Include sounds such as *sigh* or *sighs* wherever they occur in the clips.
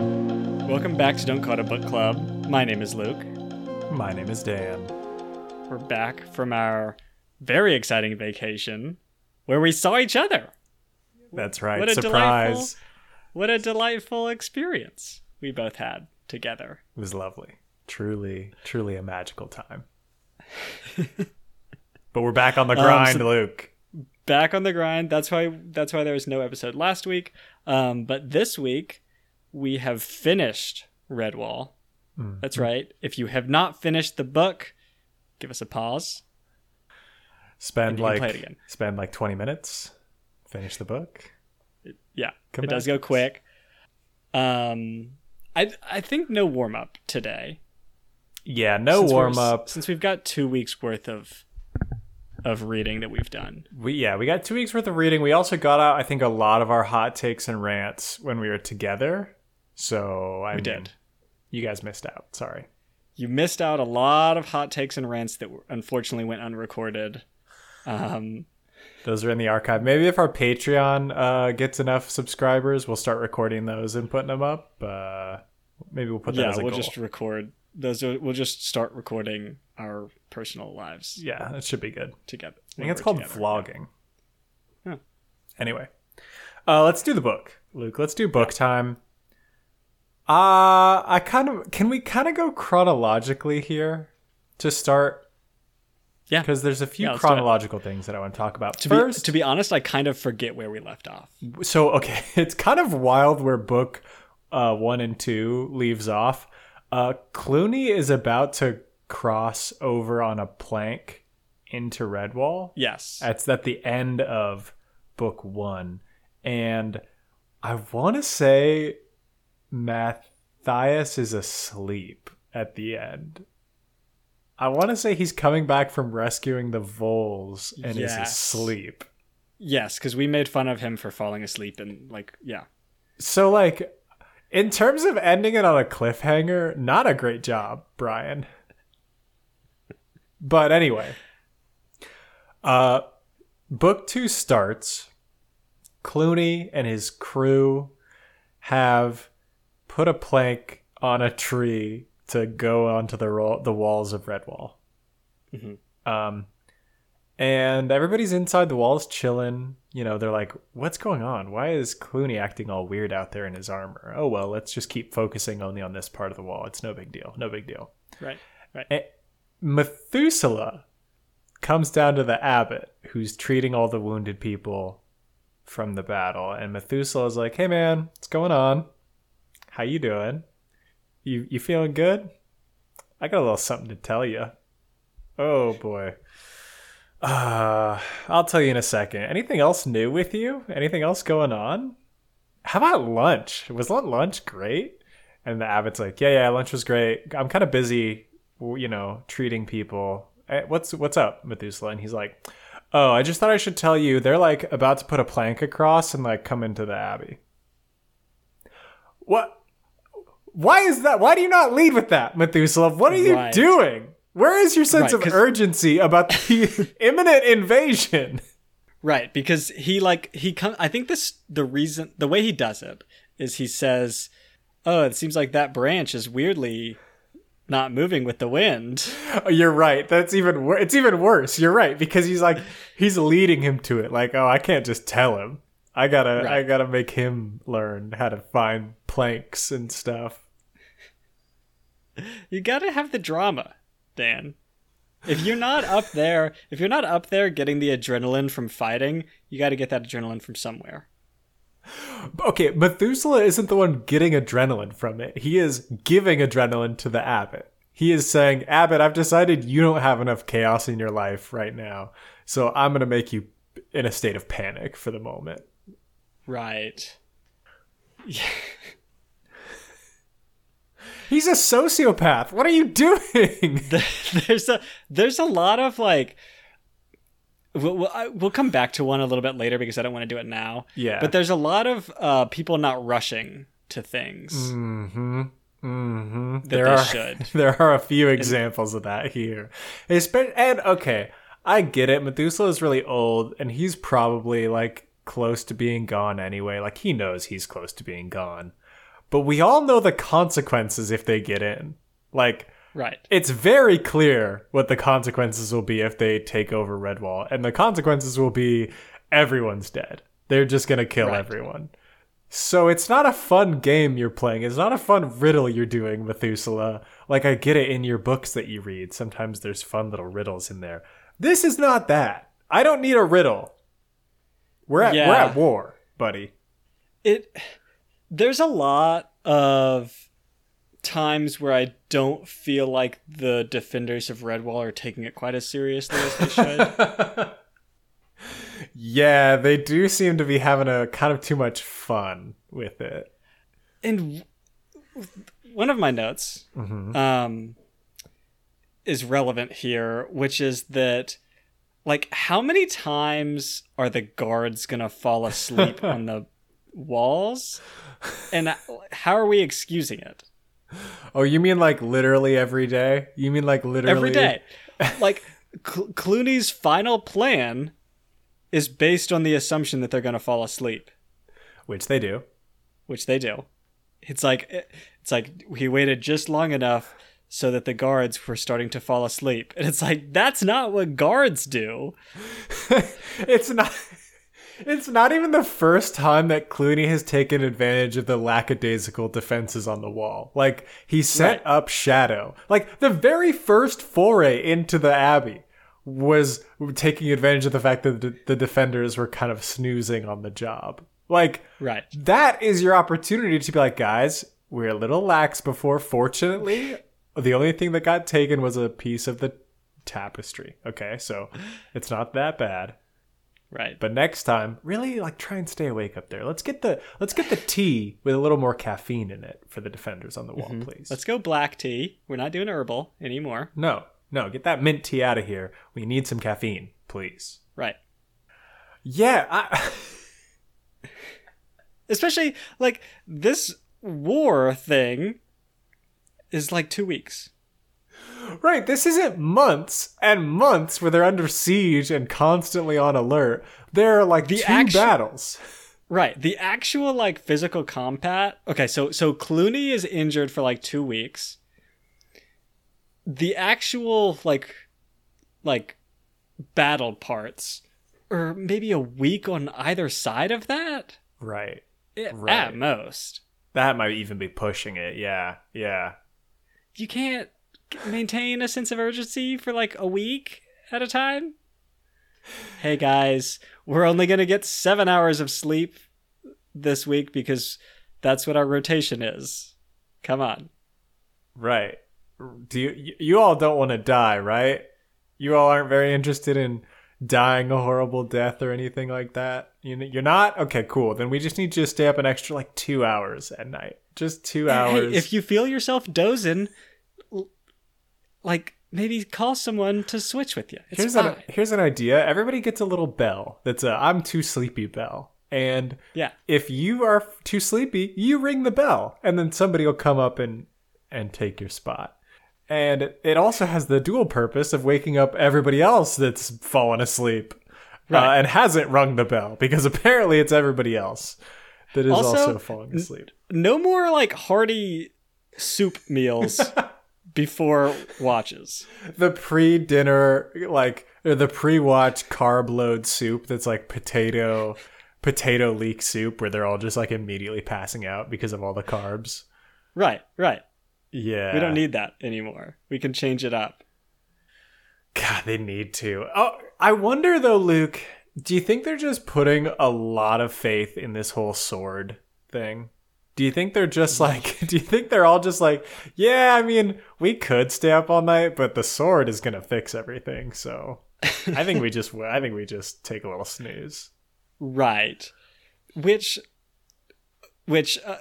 Welcome back to Don't Call It a Book Club. My name is Luke. My name is Dan. We're back from our very exciting vacation where we saw each other. That's right. What a Surprise. delightful- What a delightful experience we both had together. It was lovely. Truly, truly a magical time. *laughs* but we're back on the Um, grind, so- Luke. Back on the grind. That's why that's why there was no episode last week. Um, but this week we have finished Redwall. Mm. That's right. If you have not finished the book, give us a pause. Spend like play it again. spend like 20 minutes. Finish the book. Yeah, Come it does go quick. Um, I I think no warm up today. Yeah, no Since warm up. since we've got two weeks worth of of reading that we've done. We yeah, we got 2 weeks worth of reading. We also got out I think a lot of our hot takes and rants when we were together. So, I We mean, did. You guys missed out. Sorry. You missed out a lot of hot takes and rants that unfortunately went unrecorded. Um, Those are in the archive. Maybe if our Patreon uh, gets enough subscribers, we'll start recording those and putting them up. Uh, maybe we'll put that yeah, as a we'll goal. just record those. Are, we'll just start recording our personal lives Yeah, that should be good. together. I think it's called vlogging. Yeah. Anyway, uh, let's do the book, Luke. Let's do book time. Uh, I kind of can we kind of go chronologically here to start Yeah, because there's a few Yeah, let's do it. chronological things that I want to talk about. to First, be to be honest, I kind of forget where we left off. so okay, *laughs* it's kind of wild where book uh, one and two leaves off. Uh, Cluny is about to cross over on a plank into Redwall. Yes, That's at the end of book one, and I want to say Matthias is asleep at the end. I want to say he's coming back from rescuing the voles and is asleep. yes, because we made fun of him for falling asleep and like yeah. So like in terms of ending it on a cliffhanger, not a great job, Brian. But anyway, uh book 2 starts Cluny and his crew have put a plank on a tree to go onto the ro- the walls of Redwall. Mhm. Um and everybody's inside the walls chilling. You know, they're like, what's going on? Why is Cluny acting all weird out there in his armor? Oh, well, let's just keep focusing only on this part of the wall. It's no big deal. No big deal. Right, right. Eh, Methuselah comes down to the abbot who's treating all the wounded people from the battle. And Methuselah's like, hey, man, what's going on? How you doing? You, you feeling good? I got a little something to tell you. Oh, boy. Uh, I'll tell you in a second. Anything else new with you? Anything else going on? How about lunch? Was lunch great? And the abbot's like, yeah, yeah, lunch was great. I'm kind of busy, you know, treating people. Eh, What's what's up, Methuselah? And he's like, oh, I just thought I should tell you they're like about to put a plank across and like come into the abbey. What? Why is that? Why do you not lead with that, Methuselah? What are you Right. doing? Where is your sense Right, of urgency about the *laughs* imminent invasion? Right, because he like he come. I think this the reason the way he does it is he says, "Oh, it seems like that branch is weirdly not moving with the wind." Oh, You're right. That's even wor- it's even worse. You're right because he's like he's leading him to it. Like, oh, I can't just tell him. I gotta I gotta make him learn how to find planks and stuff. You got to have the drama, Dan. If you're not up there, if you're not up there getting the adrenaline from fighting, you got to get that adrenaline from somewhere. Okay, Methuselah isn't the one getting adrenaline from it. He is giving adrenaline to the abbot. He is saying, Abbot, I've decided you don't have enough chaos in your life right now, so I'm gonna make you in a state of panic for the moment. Right. *laughs* He's a sociopath. What are you doing? *laughs* there's a there's a lot of like we'll, we'll, I- we'll come back to one a little bit later because I don't want to do it now. Yeah. But there's a lot of uh, people not rushing to things. Mm-hmm. Mm-hmm. There they are should. *laughs* there are a few examples of that here. Espe- and okay, I get it. Methuselah is really old, and he's probably like close to being gone anyway. Like he knows he's close to being gone. but we all know the consequences if they get in. Like, Right. it's very clear what the consequences will be if they take over Redwall, and the consequences will be everyone's dead. They're just gonna kill Right. everyone. So it's not a fun game you're playing. It's not a fun riddle you're doing, Methuselah. Like I get it in your books that you read. Sometimes there's fun little riddles in there. This is not that. I don't need a riddle. We're at we're at war, buddy. It there's a lot of times where I don't feel like the defenders of Redwall are taking it quite as seriously as they should. *laughs* Yeah, they do seem to be having a kind of too much fun with it. and one of my notes um, is relevant here, which is that, like, how many times are the guards gonna fall asleep *laughs* on the walls, and how are we excusing it Oh, you mean like literally every day? You mean like literally every day? *laughs* Like, Cl- Cluny's final plan is based on the assumption that they're gonna fall asleep. Which they do. which they do. It's like eh, it's like he waited just long enough so that the guards were starting to fall asleep. And it's like that's not what guards do. *laughs* it's not it's not even the first time that Cluny has taken advantage of the lackadaisical defenses on the wall. Like he set Right. up Shadow. Like the very first foray into the Abbey was taking advantage of the fact that the, the defenders were kind of snoozing on the job. Like Right. that is your opportunity to be like, guys, we're a little lax before. Fortunately, the only thing that got taken was a piece of the tapestry. Okay, so it's not that bad. Right. But next time, really like try and stay awake up there. Let's get the let's get the tea with a little more caffeine in it for the defenders on the wall, mm-hmm. please. Let's go black tea. We're not doing herbal anymore. no, no, get that mint tea out of here. We need some caffeine, please. Right. Yeah, I, Especially like this war thing is like 2 weeks. right. This isn't months and months where they're under siege and constantly on alert. There are like The two actu- battles. Right. The actual like physical combat. Okay, so so Cluny is injured for like 2 weeks. The actual like like battle parts or maybe a week on either side of that Right. Eh, Right. at most. That might even be pushing it. Yeah, yeah. You can't maintain a sense of urgency for like a week at a time. Hey guys, we're only going to get 7 hours of sleep this week because that's what our rotation is. Come on. Right. Do you you- all don't want to die, right? You all aren't very interested in dying a horrible death or anything like that. You you're not okay. Cool. Then we just need you to stay up an extra like two hours at night. Just two hours. Hey, if you feel yourself dozing, like maybe call someone to switch with you. It's here's fine. an here's an idea. Everybody gets a little bell. That's a I'm too sleepy bell. And yeah, if you are too sleepy, you ring the bell, and then somebody will come up and and take your spot. And it also has the dual purpose of waking up everybody else that's fallen asleep uh, and hasn't rung the bell because apparently it's everybody else that is also, Also, falling asleep. no more like hearty soup meals *laughs* before watches. The pre-dinner, like or the pre-watch carb load soup that's like potato potato leek soup, where they're all just like immediately passing out because of all the carbs. Right, right. Yeah, We don't need that anymore. We can change it up. God, they need to. Oh, I wonder though, Luke. Do you think they're just putting a lot of faith in this whole sword thing? Do you think they're just like? *laughs* Do you think they're all just like? Yeah, I mean, we could stay up all night, but the sword is gonna fix everything. So, I think we *laughs* just. I think we just take a little snooze. Right. Which which uh,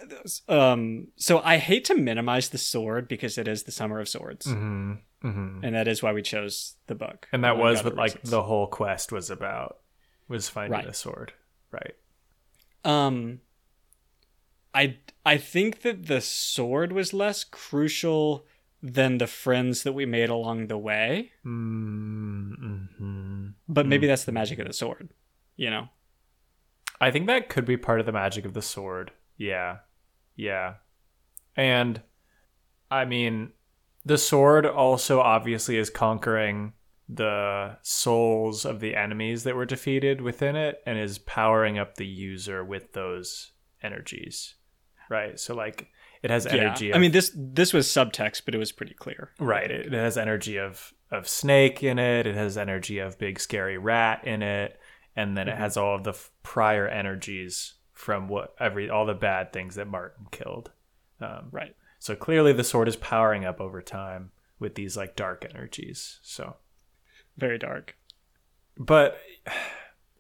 um so I hate to minimize the sword because it is the summer of swords. Mm-hmm. Mm-hmm. And that is why we chose the book. And that was what like reasons. the whole quest was about. Was finding Right. a sword. Right. um I I think that the sword was less crucial than the friends that we made along the way, Mm-hmm. but maybe that's the magic of the sword, you know. I think that could be part of the magic of the sword. Yeah. Yeah. And I mean, the sword also obviously is conquering the souls of the enemies that were defeated within it and is powering up the user with those energies. Right? So like it has energy. Yeah. Of, I mean, this this was subtext, but it was pretty clear. right. It, it has energy of of snake in it. It has energy of big scary rat in it, and then it mm-hmm. has all of the f- prior energies from what every all the bad things that Martin killed. Um, Right. so clearly, the sword is powering up over time with these like dark energies. So, Very dark. but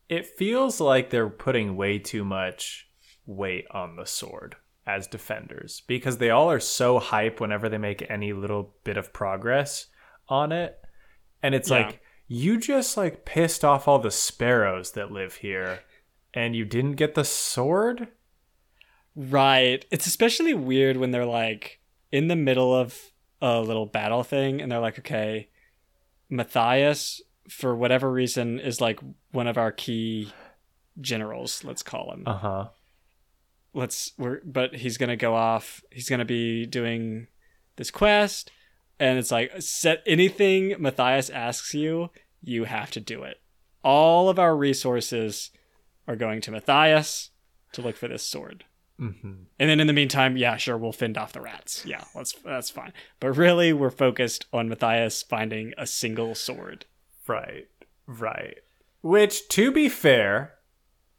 it feels like they're putting way too much weight on the sword as defenders because they all are so hype whenever they make any little bit of progress on it. And it's Yeah. like you just like pissed off all the sparrows that live here and you didn't get the sword? Right. It's especially weird when they're like in the middle of a little battle thing and they're like, okay, Matthias, for whatever reason, is like one of our key generals, let's call him. Uh-huh. Let's we're but he's gonna go off, he's gonna be doing this quest, and it's like set anything Matthias asks you, you have to do it. All of our resources are going to Matthias to look for this sword. Mhm. And then in the meantime, yeah, sure, we'll fend off the rats. Yeah, that's that's fine. But really, we're focused on Matthias finding a single sword. Right, right. Which, to be fair,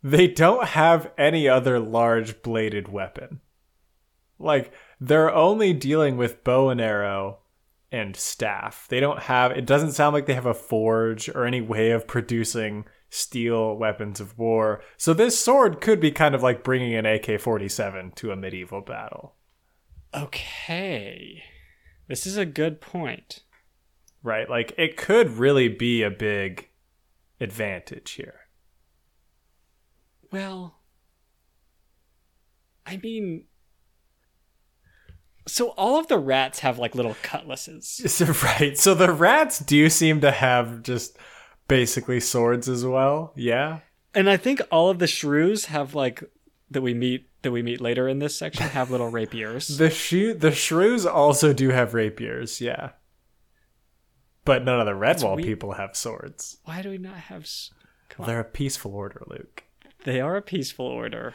they don't have any other large bladed weapon. Like, they're only dealing with bow and arrow and staff. They don't have, it doesn't sound like they have a forge or any way of producing steel weapons of war. So, this sword could be kind of like bringing an AK 47 to a medieval battle. Okay, this is a good point. Right? Like, it could really be a big advantage here. Well, I mean, so all of the rats have like little cutlasses. *laughs* Right. So the rats do seem to have just basically swords as well. Yeah. And I think all of the shrews have like that we meet that we meet later in this section have little *laughs* rapiers. The shoe the shrews also do have rapiers, yeah. But none of the Redwall we- people have swords. Why do we not have? s- Come. They're a peaceful order, Luke. They are a peaceful order.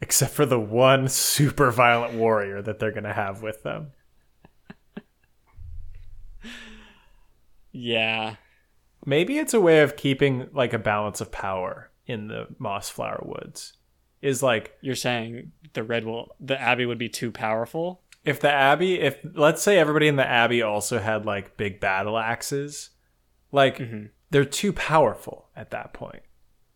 Except for the one super violent warrior that they're gonna have with them. *laughs* Yeah. Maybe it's a way of keeping like a balance of power in the Mossflower Woods. Is like You're saying the red will the abbey would be too powerful? if the abbey if let's say everybody in the abbey also had like big battle axes like mm-hmm. they're too powerful at that point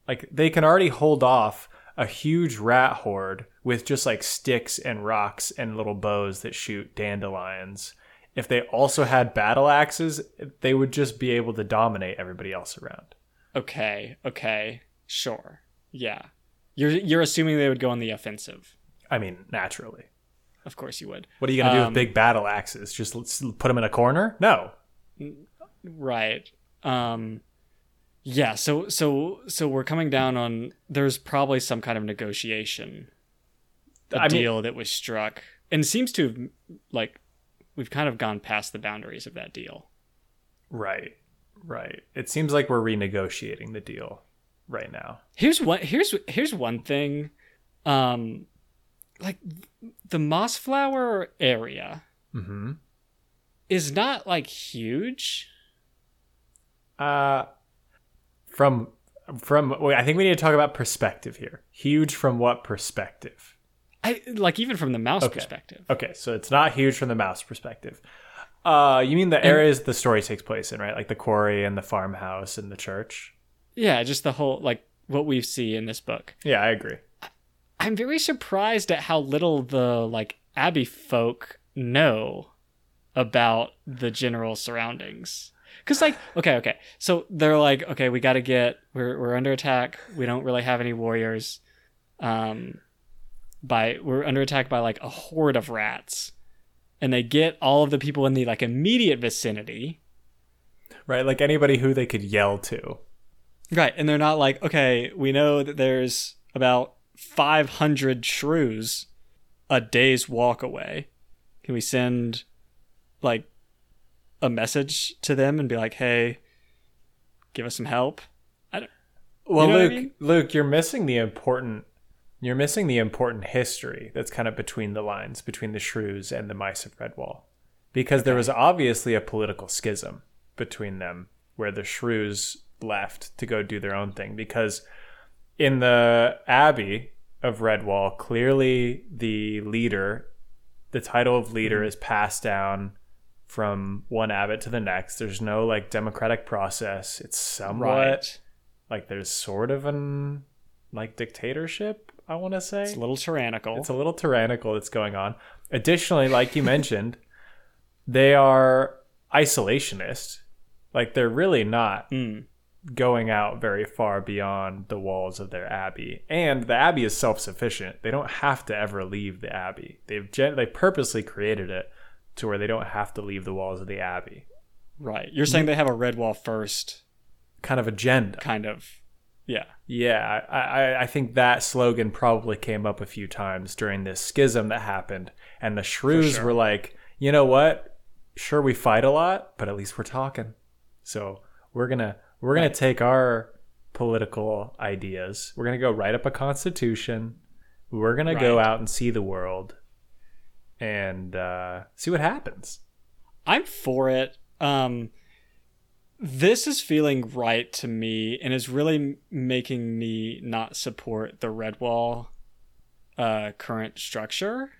like they can already hold off a huge rat horde with just like sticks and rocks and little bows that shoot dandelions if they also had battle axes they would just be able to dominate everybody else around Okay, okay, sure. Yeah. You're you're assuming they would go on the offensive. i mean naturally Of course you would. what are you going to do Um, with big battle axes just let's put them in a corner no Right. Um yeah, so so so we're coming down on there's probably some kind of negotiation a I mean- deal that was struck and seems to have like we've kind of gone past the boundaries of that deal. Right. Right. It seems like we're renegotiating the deal right now. Here's what here's here's one thing um like the mossflower area Mm-hmm. is not like huge. Uh from from wait, I think we need to talk about perspective here. Huge from what perspective? I like even from the mouse Okay. perspective. Okay, so it's not huge from the mouse perspective. Uh you mean the areas the story takes place in, right? Like the quarry and the farmhouse and the church? Yeah, just the whole like what we see in this book. Yeah, I agree. I'm very surprised at how little the like Abbey folk know about the general surroundings. Cause like *sighs* okay, okay, so they're like okay, we got to get we're we're under attack. We don't really have any warriors. Um, by we're under attack by like a horde of rats, and they get all of the people in the like immediate vicinity. Right, like anybody who they could yell to. Right, and they're not like, okay, we know that there's about 500 shrews a day's walk away. Can we send like a message to them and be like, "Hey, give us some help"? I don't. Well, know what I Luke, mean? Luke, you're missing the important. You're missing the important history that's kind of between the lines between the shrews and the mice of Redwall, because there was obviously a political schism between them, where the shrews left to go do their own thing. Because in the Abbey of Redwall, clearly the leader, the title of leader, mm-hmm. is passed down from one abbot to the next. There's no like democratic process. It's somewhat Right. like there's sort of an like dictatorship i want to say. It's a little tyrannical. it's a little tyrannical that's going on. Additionally like you mentioned *laughs* they are isolationist like they're really not Mm. going out very far beyond the walls of their abbey. And the abbey is self-sufficient. They don't have to ever leave the abbey. They've gen- they purposely created it to where they don't have to leave the walls of the abbey. Right. You're saying they have a red wall first. Kind of agenda. Kind of. Yeah. Yeah, I, I, I think that slogan probably came up a few times during this schism that happened. And the shrews sure. were like, you know what? Sure, we fight a lot, but at least we're talking. So we're gonna we're gonna take our political ideas. We're gonna go write up a constitution. We're gonna go out and see the world and uh, see what happens. I'm for it. Um, this is feeling right to me and is really making me not support the red wall uh, current structure.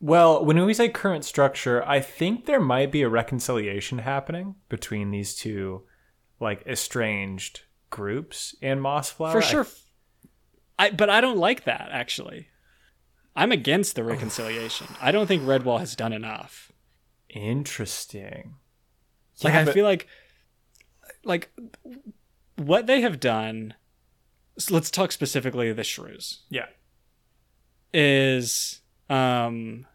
Well, when we say current structure, I think there might be a reconciliation happening between these two, like estranged groups in Mossflower. For I- sure. I but I don't like that actually. I'm against the reconciliation. I don't think Redwall has done enough. Interesting. Like Yeah, I but- feel like like what they have done so let's talk specifically the shrews. Yeah. is um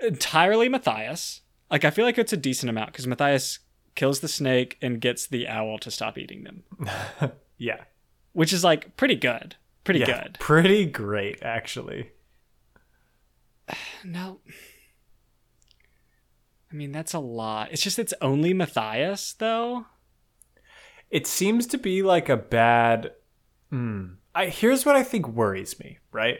entirely Matthias. Like I feel like it's a decent amount because Matthias kills the snake and gets the owl to stop eating them, *laughs* Yeah. which is like pretty good. Pretty yeah. good. Pretty great, actually. *sighs* No. I mean that's a lot. It's just it's only Matthias though. It seems to be like a bad. Hmm. I here's what I think worries me. Right,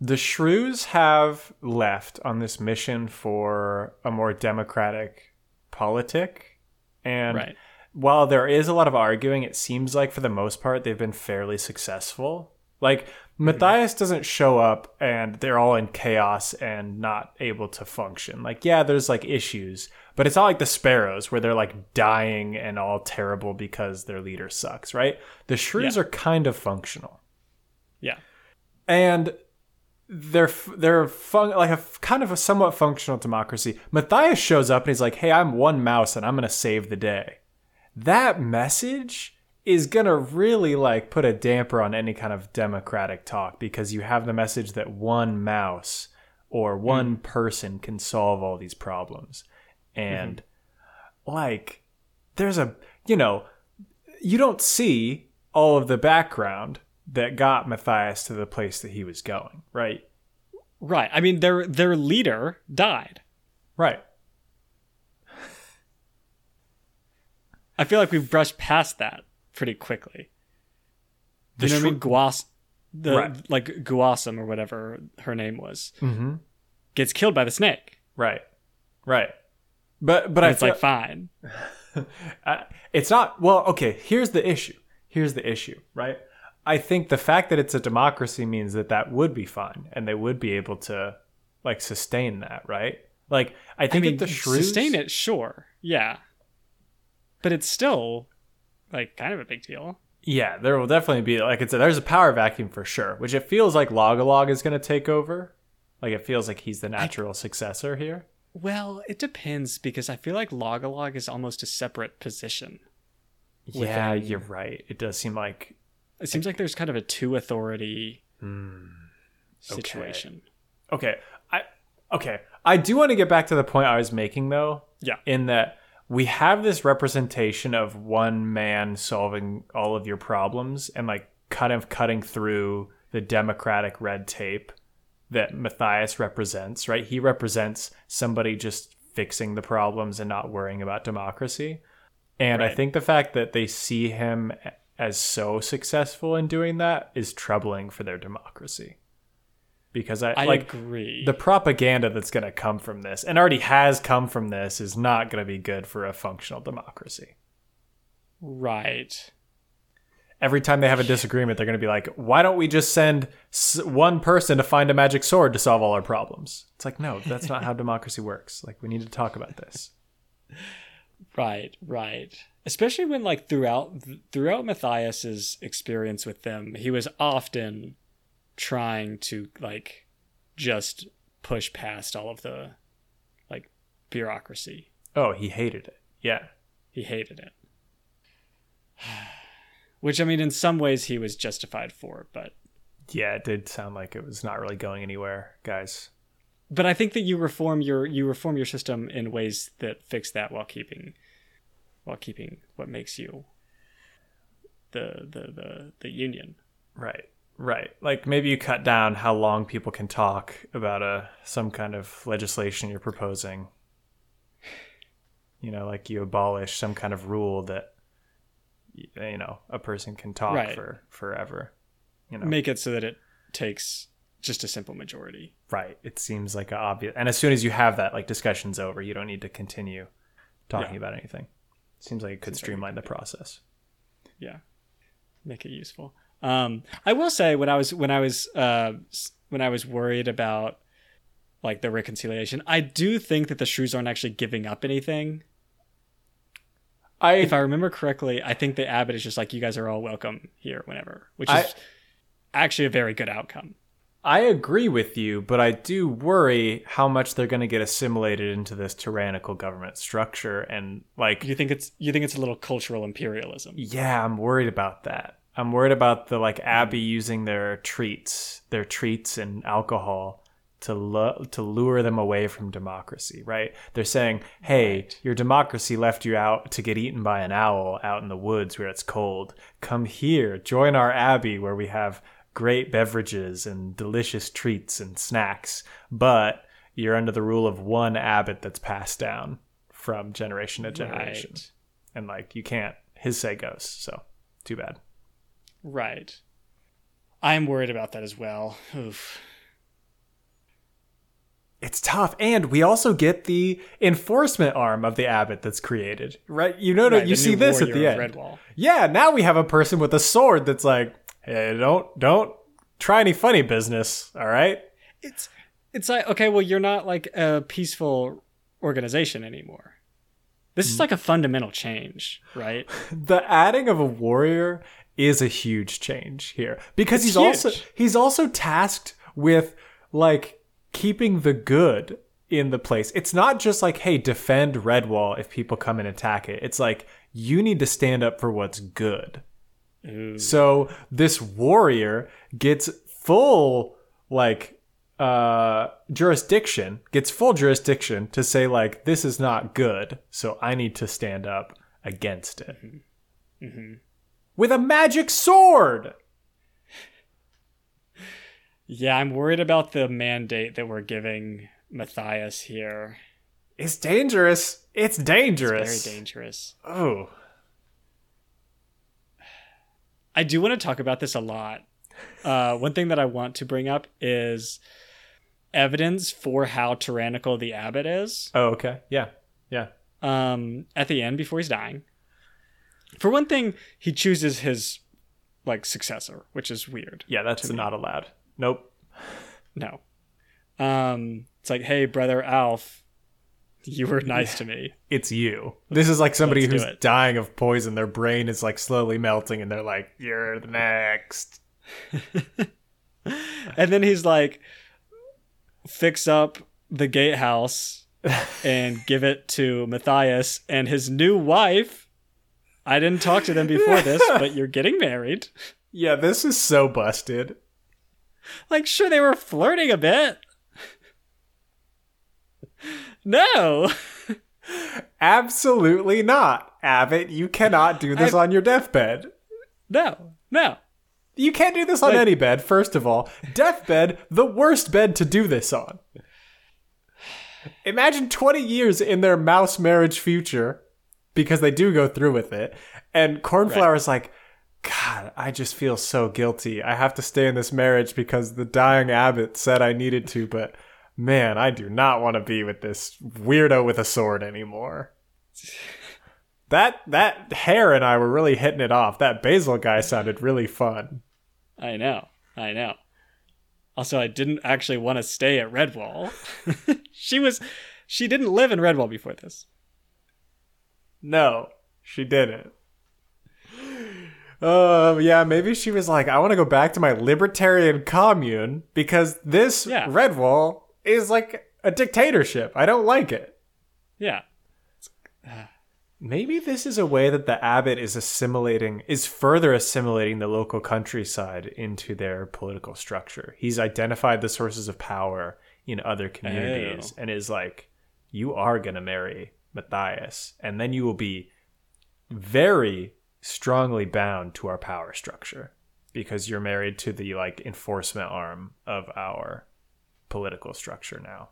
the shrews have left on this mission for a more democratic politic, and Right. while there is a lot of arguing, it seems like for the most part they've been fairly successful. Like Matthias doesn't show up and they're all in chaos and not able to function. Like, yeah, there's like issues, but it's not like the sparrows where they're like dying and all terrible because their leader sucks, right? The shrews Yeah. are kind of functional. Yeah. And they're they're fun- like a kind of a somewhat functional democracy. Matthias shows up and he's like, "Hey, I'm one mouse and I'm gonna save the day." That message is gonna really like put a damper on any kind of democratic talk because you have the message that one mouse or hmm. one person can solve all these problems, mm-hmm. and like there's a you know you don't see all of the background that got Matthias to the place that he was going, right? Right. I mean their their leader died. Right. I feel like we've brushed past that pretty quickly. The you know what I mean? Guas the Right. like Guasum or whatever her name was Mm-hmm. gets killed by the snake. Right. Right. But but And I it's feel, like fine. *laughs* I, it's not well okay here's the issue here's the issue right i think the fact that it's a democracy means that that would be fine and they would be able to like sustain that right like i I think mean, that the shrews sustain it, sure, yeah, but it's still like kind of a big deal. yeah there will definitely be like it's a, there's a power vacuum for sure which it feels like Log-a-Log is going to take over like it feels like he's the natural successor here Well, it depends because I feel like Log-a-Log is almost a separate position. yeah Within- you're right it does seem like It seems like there's kind of a two authority Hmm. situation. Okay. I okay. I do want to get back to the point I was making though. Yeah. In that we have this representation of one man solving all of your problems and like kind of cutting through the democratic red tape that Matthias represents, right? He represents somebody just fixing the problems and not worrying about democracy. And I think the fact that they see him as so successful in doing that is troubling for their democracy. Because I, I like agree. the propaganda that's going to come from this and already has come from this is not going to be good for a functional democracy. right. Every time they have a disagreement, they're going to be like, "Why don't we just send one person to find a magic sword to solve all our problems?" It's like, "No, that's not how *laughs* democracy works. Like we need to talk about this." Right, right. Especially when like throughout throughout Matthias's experience with them, he was often trying to like just push past all of the like bureaucracy. Oh, he hated it. Yeah. He hated it. *sighs* Which I mean in some ways he was justified for, but Yeah, it did sound like it was not really going anywhere, guys. but I think that you reform your you reform your system in ways that fix that while keeping while keeping what makes you the the the, the union. Right. Right. Like maybe you cut down how long people can talk about a some kind of legislation you're proposing. You know, like you abolish some kind of rule that you know, a person can talk Right. for forever. You know. Make it so that it takes just a simple majority. right. It seems like a obvious and as soon as you have that like discussion's over, you don't need to continue talking Yeah. about anything. Seems like it could Seems like it streamline the process. Yeah, make it useful. Um, I will say when I was when I was uh, when I was worried about like the reconciliation, I do think that the shrews aren't actually giving up anything. I If I remember correctly, I think the abbot is just like you guys are all welcome here whenever, which is I- actually a very good outcome. I agree with you, but I do worry how much they're going to get assimilated into this tyrannical government structure and like You think it's you think it's a little cultural imperialism. yeah, I'm worried about that. I'm worried about the like mm-hmm. Abbey using their treats, their treats and alcohol to lu- to lure them away from democracy, right? They're saying, "Hey, Right. your democracy left you out to get eaten by an owl out in the woods where it's cold. Come here, join our abbey where we have great beverages and delicious treats and snacks, but you're under the rule of one abbot that's passed down from generation to generation." Right. And like you can't his say goes, so too bad. Right. I'm worried about that as well. Oof. It's tough, and we also get the enforcement arm of the abbot that's created, right? You know, Right, you see this at the end. Redwall. Yeah, now we have a person with a sword that's like, hey, don't don't try any funny business, all right? it's it's like okay well you're not like a peaceful organization anymore this Mm. is like a fundamental change right *laughs* The adding of a warrior is a huge change here because he's It's also he's also tasked with like keeping the good in the place. It's not just like, hey, defend Redwall if people come and attack it. It's like you need to stand up for what's good. Ooh. So this warrior gets full like uh jurisdiction, gets full jurisdiction to say like this is not good, so I need to stand up against it. hmm With a magic sword. yeah i'm worried about the mandate that we're giving matthias here It's dangerous. It's dangerous. it's very dangerous Oh. i do want to talk about this a lot uh, one thing that i want to bring up is evidence for how tyrannical the abbot is Oh, okay. Yeah. Yeah. um, at the end before he's dying. For one thing, he chooses his like successor, which is weird. Yeah, that's not allowed. Nope. *laughs* No. Um, it's like, hey, brother Alf, you were nice to me. It's you. This is like somebody Let's who's dying of poison. Their brain is like slowly melting and they're like, you're the next. *laughs* and then he's like, fix up the gatehouse *laughs* and give it to Matthias and his new wife. I didn't talk to them before this, *laughs* but you're getting married. Yeah, this is so busted. Like, sure, they were flirting a bit. No. Absolutely not. Abbott, you cannot do this I- on your deathbed. No, no. You can't do this on Like- any bed, first of all. Deathbed, the worst bed to do this on. Imagine 20 years in their mouse marriage future, because they do go through with it, and cornflower Cornflower's like, God, I just feel so guilty. I have to stay in this marriage because the dying abbot said I needed to, but man, I do not want to be with this weirdo with a sword anymore. *laughs* That that hare and I were really hitting it off. That basil guy sounded really fun. I know. I know. Also, I didn't actually want to stay at Redwall. *laughs* she was she didn't live in Redwall before this. No, she didn't. Uh, yeah, maybe she was like, I want to go back to my libertarian commune because this Yeah. Redwall is like a dictatorship. I don't like it. Yeah. Maybe this is a way that the abbot is assimilating, is further assimilating the local countryside into their political structure. He's identified the sources of power in other communities Oh. and is like, you are going to marry Matthias, and then you will be very strongly bound to our power structure because you're married to the like enforcement arm of our political structure now.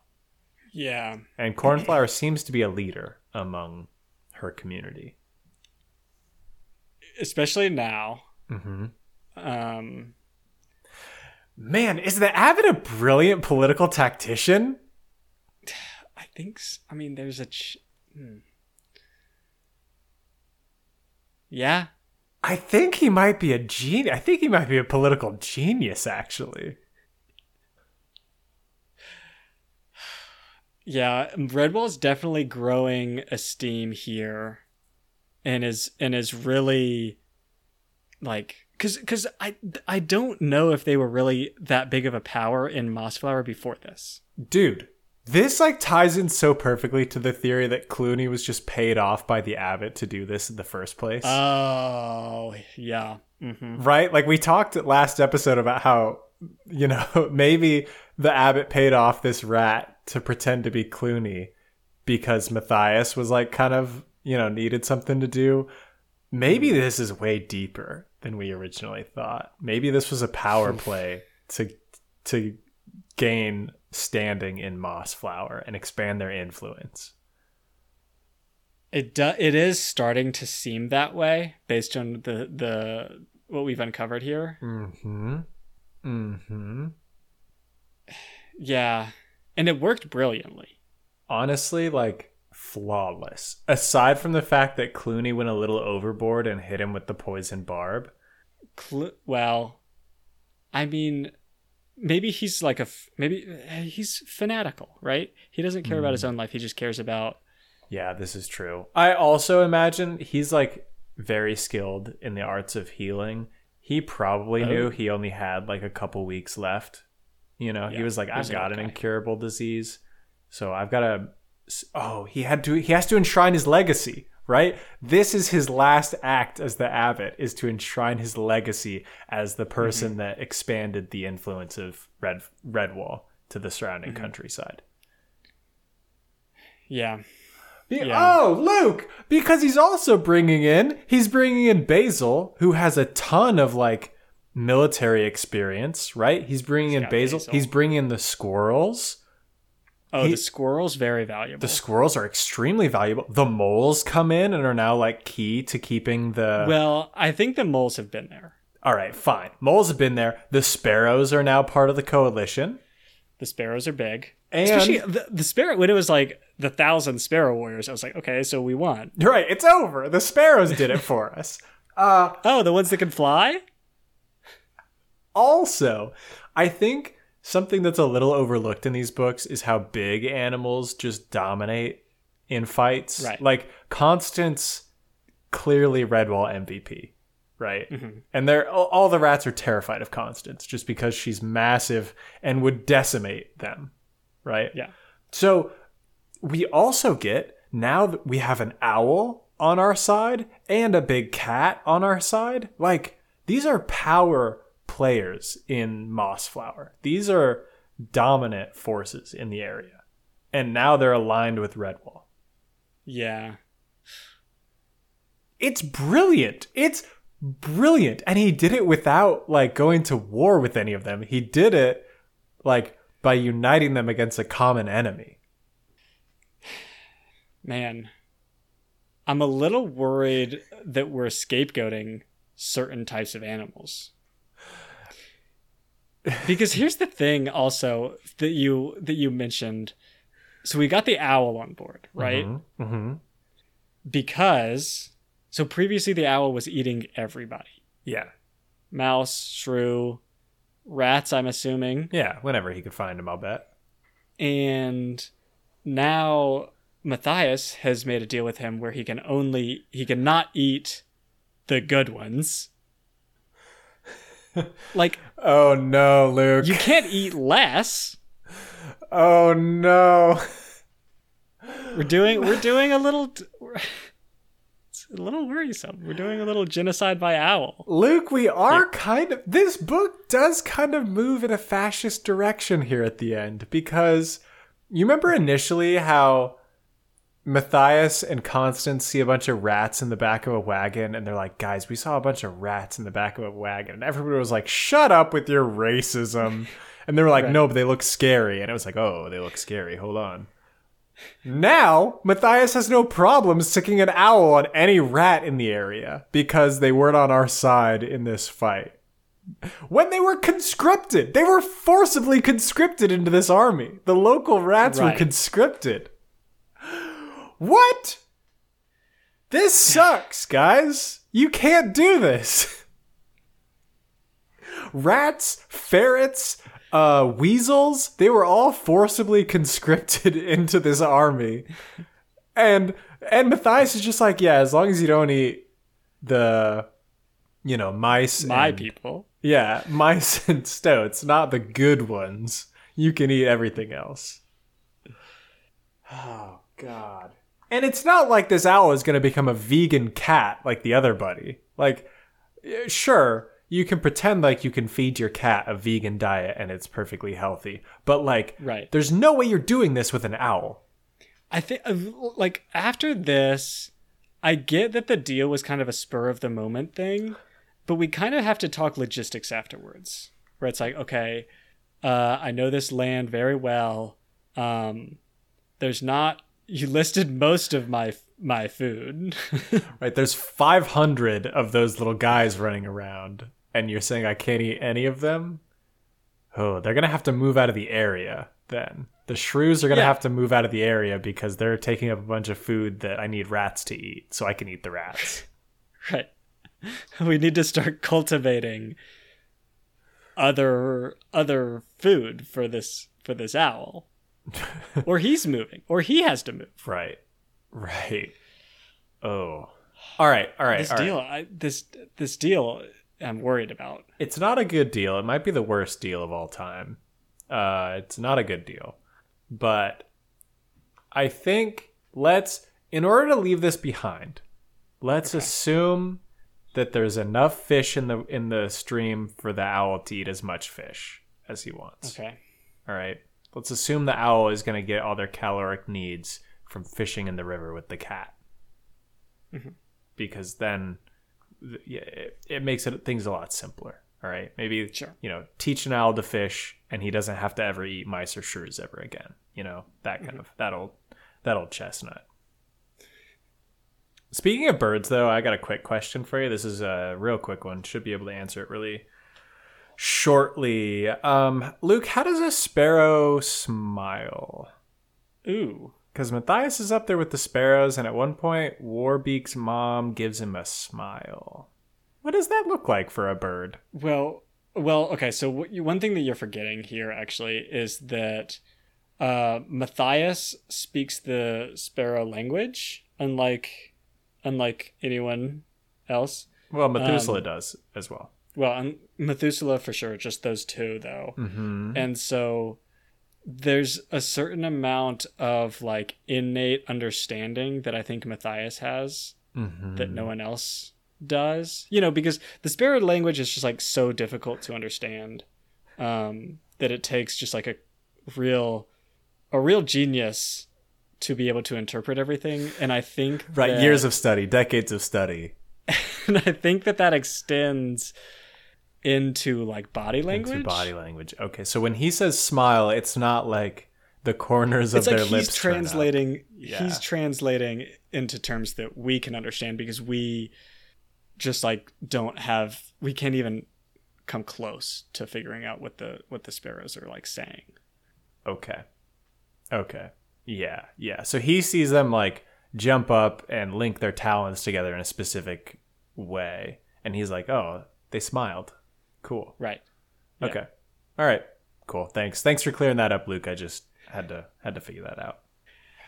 Yeah. And Cornflower seems to be a leader among her community. Especially now. Mm-hmm. Um Man, is the abbot a brilliant political tactician? I think I mean there's a ch- hmm. Yeah. I think he might be a genius. I think he might be a political genius, actually. Yeah, Redwall's definitely growing esteem here and is and is really like cuz cuz I I don't know if they were really that big of a power in Mossflower before this. Dude, this like ties in so perfectly to the theory that Cluny was just paid off by the abbot to do this in the first place. Oh, yeah. Mhm. right? Like we talked last episode about how, you know, *laughs* maybe the abbot paid off this rat to pretend to be Cluny because Matthias was like kind of, you know, needed something to do. Maybe this is way deeper than we originally thought. Maybe this was a power *laughs* play to to gain standing in Mossflower and expand their influence. It do, it is starting to seem that way based on the the what we've uncovered here. Mm-hmm. Mm-hmm. Yeah. And it worked brilliantly. honestly like flawless. Aside from the fact that Cluny went a little overboard and hit him with the poison barb. Cl- well, I mean, maybe he's like a maybe eh, he's fanatical, right? He doesn't care about his own life. He just cares about Yeah, this is true. I also imagine he's like very skilled in the arts of healing. He probably Oh. knew he only had like a couple weeks left. You know, he was like, I've got an incurable disease. So I've got to oh, he had to he has to enshrine his legacy, right? This is his last act as the abbot is to enshrine his legacy as the person Mm-hmm. that expanded the influence of Red Redwall to the surrounding Mm-hmm. countryside. yeah. Be- Yeah. Oh, Luke! Because he's also bringing in, he's bringing in Basil, who has a ton of like military experience, right? He's bringing in Basil. Basil. He's bringing in the squirrels. Oh, He- the squirrel's very valuable. The squirrels are extremely valuable. The moles come in and are now like key to keeping the. well, I think the moles have been there. All right, fine. Moles have been there. The sparrows are now part of the coalition. The sparrows are big. And Especially the, the sparrow when it was like the thousand sparrow warriors. I was like, okay, so we won. right, it's over. The sparrows did it for us. *laughs* Uh, Oh, the ones that can fly. also, I think something that's a little overlooked in these books is how big animals just dominate in fights. Right. Like Constance, clearly Redwall MVP, right? Mm-hmm. And they're all, all the rats are terrified of Constance just because she's massive and would decimate them, right? Yeah. So we also get now that we have an owl on our side and a big cat on our side. Like these are power players in Mossflower. These are dominant forces in the area. And now they're aligned with Redwall. Yeah. It's brilliant. It's brilliant. And he did it without like going to war with any of them. He did it like by uniting them against a common enemy. Man, I'm a little worried that we're scapegoating certain types of animals. Because here's the thing also that you that you mentioned. So we got the owl on board, right? Mm-hmm. Because so previously the owl was eating everybody. Yeah. Mouse, shrew, rats, I'm assuming. Yeah, whenever he could find them, I'll bet. And now Matthias has made a deal with him where he can only he cannot eat the good ones. Like Oh no, Luke. you can't eat less. Oh no. We're doing we're doing a little it's a little worrisome. We're doing a little genocide by owl. Luke, we are kind of. This book does kind of move in a fascist direction here at the end because you remember initially how Matthias and Constance see a bunch of rats in the back of a wagon and they're like, guys, we saw a bunch of rats in the back of a wagon. And everybody was like, shut up with your racism. And they were like, Right. no, but they look scary. And it was like, oh, they look scary. Hold on. Now, Matthias has no problem sticking an owl on any rat in the area because they weren't on our side in this fight. When they were conscripted, they were forcibly conscripted into this army. The local rats were conscripted. What? This *laughs* sucks, guys. You can't do this. Rats, ferrets, uh, weasels, they were all forcibly conscripted *laughs* into this army. And and Matthias is just like, yeah, as long as you don't eat the you know, mice My and- people. yeah, *laughs* mice and stoats, not the good ones. You can eat everything else. *sighs* Oh god. And it's not like this owl is going to become a vegan cat like the other buddy. Like eh, sure, you can pretend like you can feed your cat a vegan diet and it's perfectly healthy. But like Right. there's no way you're doing this with an owl. I think uh, like after this, I get that the deal was kind of a spur of the moment thing, but we kind of have to talk logistics afterwards. Where it's like, okay, uh, I know this land very well. Um, there's not you listed most of my my food. *laughs* Right? There's 500 of those little guys running around, and you're saying I can't eat any of them? Oh, they're going to have to move out of the area then. The shrews are going to Yeah. have to move out of the area because they're taking up a bunch of food that I need rats to eat, so I can eat the rats. *laughs* right. We need to start cultivating other other food for this for this owl. *laughs* or he's moving, or he has to move. right. Right. Oh. All right. All right. this all right. deal I, this this deal i'm worried about It's not a good deal. It might be the worst deal of all time. Uh, it's not a good deal. But I think let's, in order to leave this behind, let's assume that there's enough fish in the in the stream for the owl to eat as much fish as he wants. okay All right. Let's assume the owl is going to get all their caloric needs from fishing in the river with the cat. Mm-hmm. Because then yeah, it, it makes it things a lot simpler. All right. Maybe Sure. you know, teach an owl to fish and he doesn't have to ever eat mice or shrews ever again. You know, that kind mm-hmm. of that old that old chestnut. Speaking of birds though, I got a quick question for you. This is a real quick one. Should be able to answer it really shortly. Um, Luke, how does a sparrow smile? ooh Because Matthias is up there with the sparrows, and at one point, Warbeak's mom gives him a smile. What does that look like for a bird? well well okay so you, one thing that you're forgetting here actually is that uh matthias speaks the sparrow language unlike unlike anyone else Well, Methuselah Um, does as well. Well and methuselah for sure just those two though Mm-hmm. And so there's a certain amount of like innate understanding that I think Matthias has Mm-hmm. that no one else does. You know, because the spirit language is just like so difficult to understand um, that it takes just like a real a real genius to be able to interpret everything. And I think Right, that- years of study, decades of study. *laughs* and I think that that extends into like body language. Into body language. Okay, so when he says smile, it's not like the corners of it's like their he's lips. up. translating. Yeah. He's translating into terms that we can understand because we just like don't have. We can't even come close to figuring out what the what the sparrows are like saying. Okay. Okay. Yeah, yeah. So he sees them like jump up and link their talons together in a specific way, and he's like, "Oh, they smiled. Cool. Right. Yeah. Okay. All right. Cool. Thanks. Thanks for clearing that up, Luke. I just had to had to figure that out.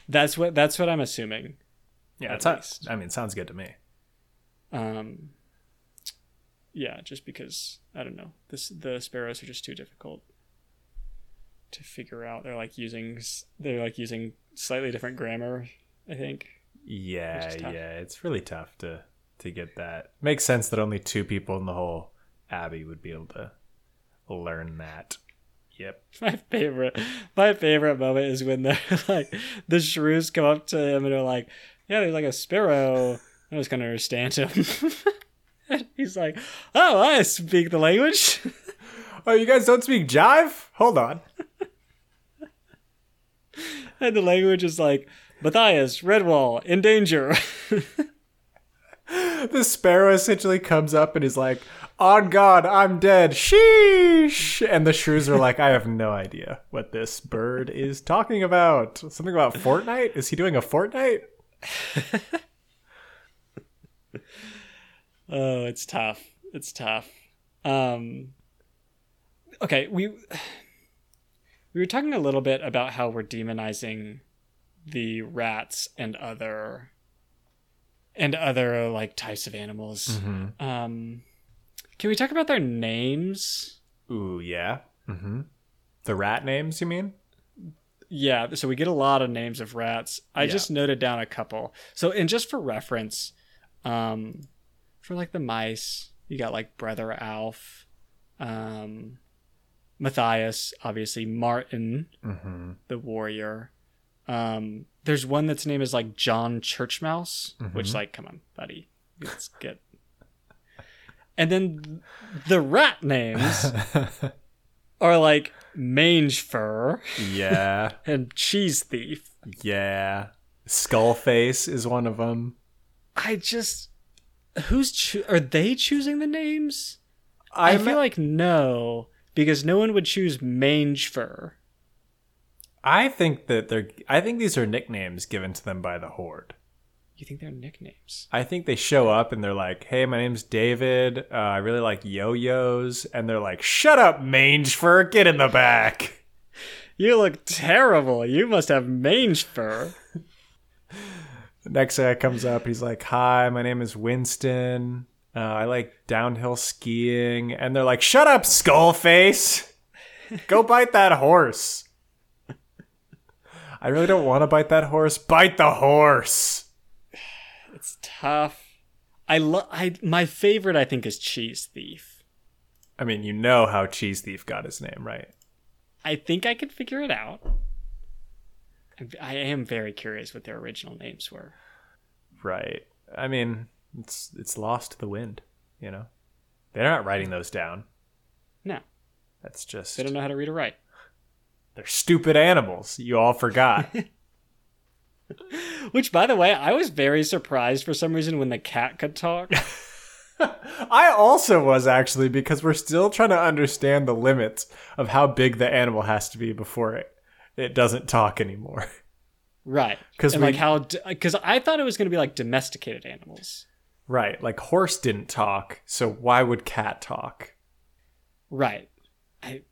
That's what that's what I'm assuming. Yeah, it sounds. I mean, it sounds good to me. Um, yeah, just because I don't know, this the sparrows are just too difficult to figure out. They're like using they're like using slightly different grammar. I think. Yeah, Which is tough. yeah. It's really tough to to get that. Makes sense that only two people in the whole abbey would be able to learn that. Yep. *laughs* My favorite, my favorite moment is when the *laughs* like the shrews come up to him and are like, "Yeah, there's like a sparrow." I was gonna understand him. *laughs* and he's like, "Oh, I speak the language." Oh, you guys don't speak jive? Hold on. and the language is like, "Matthias, Redwall, in danger." the sparrow essentially comes up and is like, "On God, I'm dead." Sheesh! And the shrews are like, "I have no idea what this bird is talking about. Something about Fortnite? Is he doing a Fortnite?" *laughs* Oh, it's tough. It's tough. Um Okay, we *sighs* we were talking a little bit about how we're demonizing the rats and other and other like types of animals. Um can we talk about their names? Ooh, yeah. Mm-hmm. The rat names, you mean? Yeah, so we get a lot of names of rats. I Yeah. just noted down a couple. So, and just for reference, um, for like the mice, you got like Brother Alf, um, Matthias, obviously Martin, Mm-hmm. the warrior. Um, there's one that's name is like John Churchmouse, which like, come on, buddy, let's get. And then the rat names *laughs* are like Mange Fur yeah, *laughs* and Cheese Thief. yeah. Skullface is one of them. I just who's cho- are they choosing the names? I I'm- feel like no, because no one would choose mange fur. I think that they're. I think these are nicknames given to them by the Horde. You think they're nicknames? I think they show up and they're like, "Hey, my name's David. Uh, I really like yo-yos," and they're like, "Shut up, mange fur. Get in the back." *laughs* You look terrible. You must have mange fur. *laughs* Next guy comes up. He's like, "Hi, my name is Winston. Uh, I like downhill skiing," and they're like, "Shut up, skull face. *laughs* Go bite that horse." I really don't want to bite that horse. Bite the horse. Tough. I love. I my favorite I think is cheese thief. I mean, you know how Cheese Thief got his name, right? I think I could figure it out. I- I am very curious what their original names were. Right. I mean, it's it's lost to the wind, you know. They're not writing those down. No, That's just they don't know how to read or write. they're stupid animals. You all forgot. *laughs* *laughs* Which, by the way, I was very surprised for some reason when the cat could talk. *laughs* I also was actually because we're still trying to understand the limits of how big the animal has to be before it it doesn't talk anymore. Right. we- like how because I thought it was going to be like domesticated animals. right. Like horse didn't talk, so why would cat talk? Right. I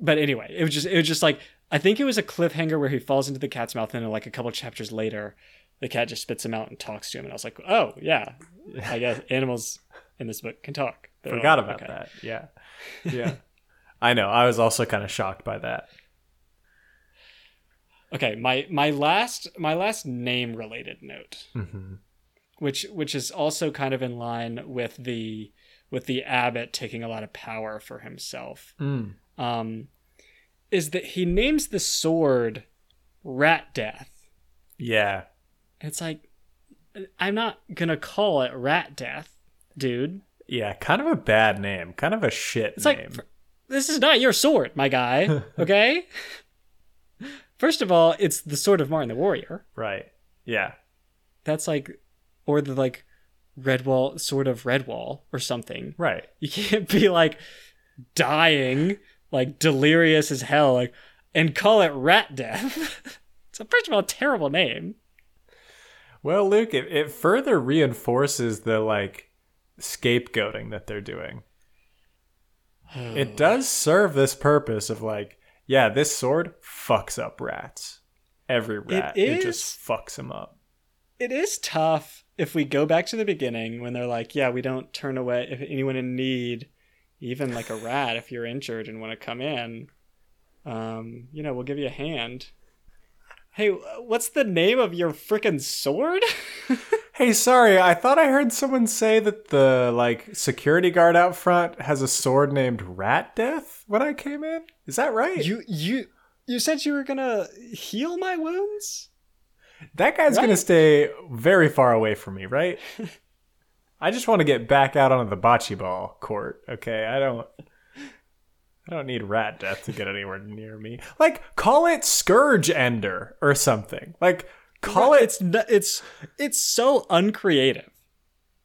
But anyway, it was just it was just like I think it was a cliffhanger where he falls into the cat's mouth and then like a couple chapters later the cat just spits him out and talks to him and I was like, "Oh, yeah. I guess *laughs* animals in this book can talk." They're Forgot like, about okay. that. Yeah. *laughs* Yeah. I know. I was also kind of shocked by that. Okay, my my last my last name related note. hmm which which is also kind of in line with the with the abbot taking a lot of power for himself Mm. um is that he names the sword rat death Yeah. it's like i'm not gonna call it rat death dude. Yeah, kind of a bad name. Kind of a shit It's name. like this is not your sword, my guy. *laughs* Okay. First of all, it's the sword of Martin the Warrior. right. Yeah. That's like, or the like, Redwall sword of Redwall or something. Right. You can't be like dying, like delirious as hell, like, and call it Rat Death. *laughs* it's a first of all a terrible name. Well, Luke, it, it further reinforces the like scapegoating that they're doing. *sighs* it does serve this purpose of like, yeah, this sword fucks up rats. Every rat, it, just fucks them up. It is tough if we go back to the beginning when they're like, yeah, we don't turn away if anyone in need, even like a rat, if you're injured and want to come in, um, you know, we'll give you a hand. Hey, what's the name of your freaking sword? *laughs* Hey, sorry, I thought I heard someone say that the like security guard out front has a sword named Rat Death when I came in. Is that right? you you you said you were gonna heal my wounds. that guy's gonna stay very far away from me, right? *laughs* I just want to get back out onto the bocce ball court. Okay, I don't. I don't need rat death to get anywhere near me. Like, call it Scourge Ender or something. Like, call it. it's it's it's so uncreative.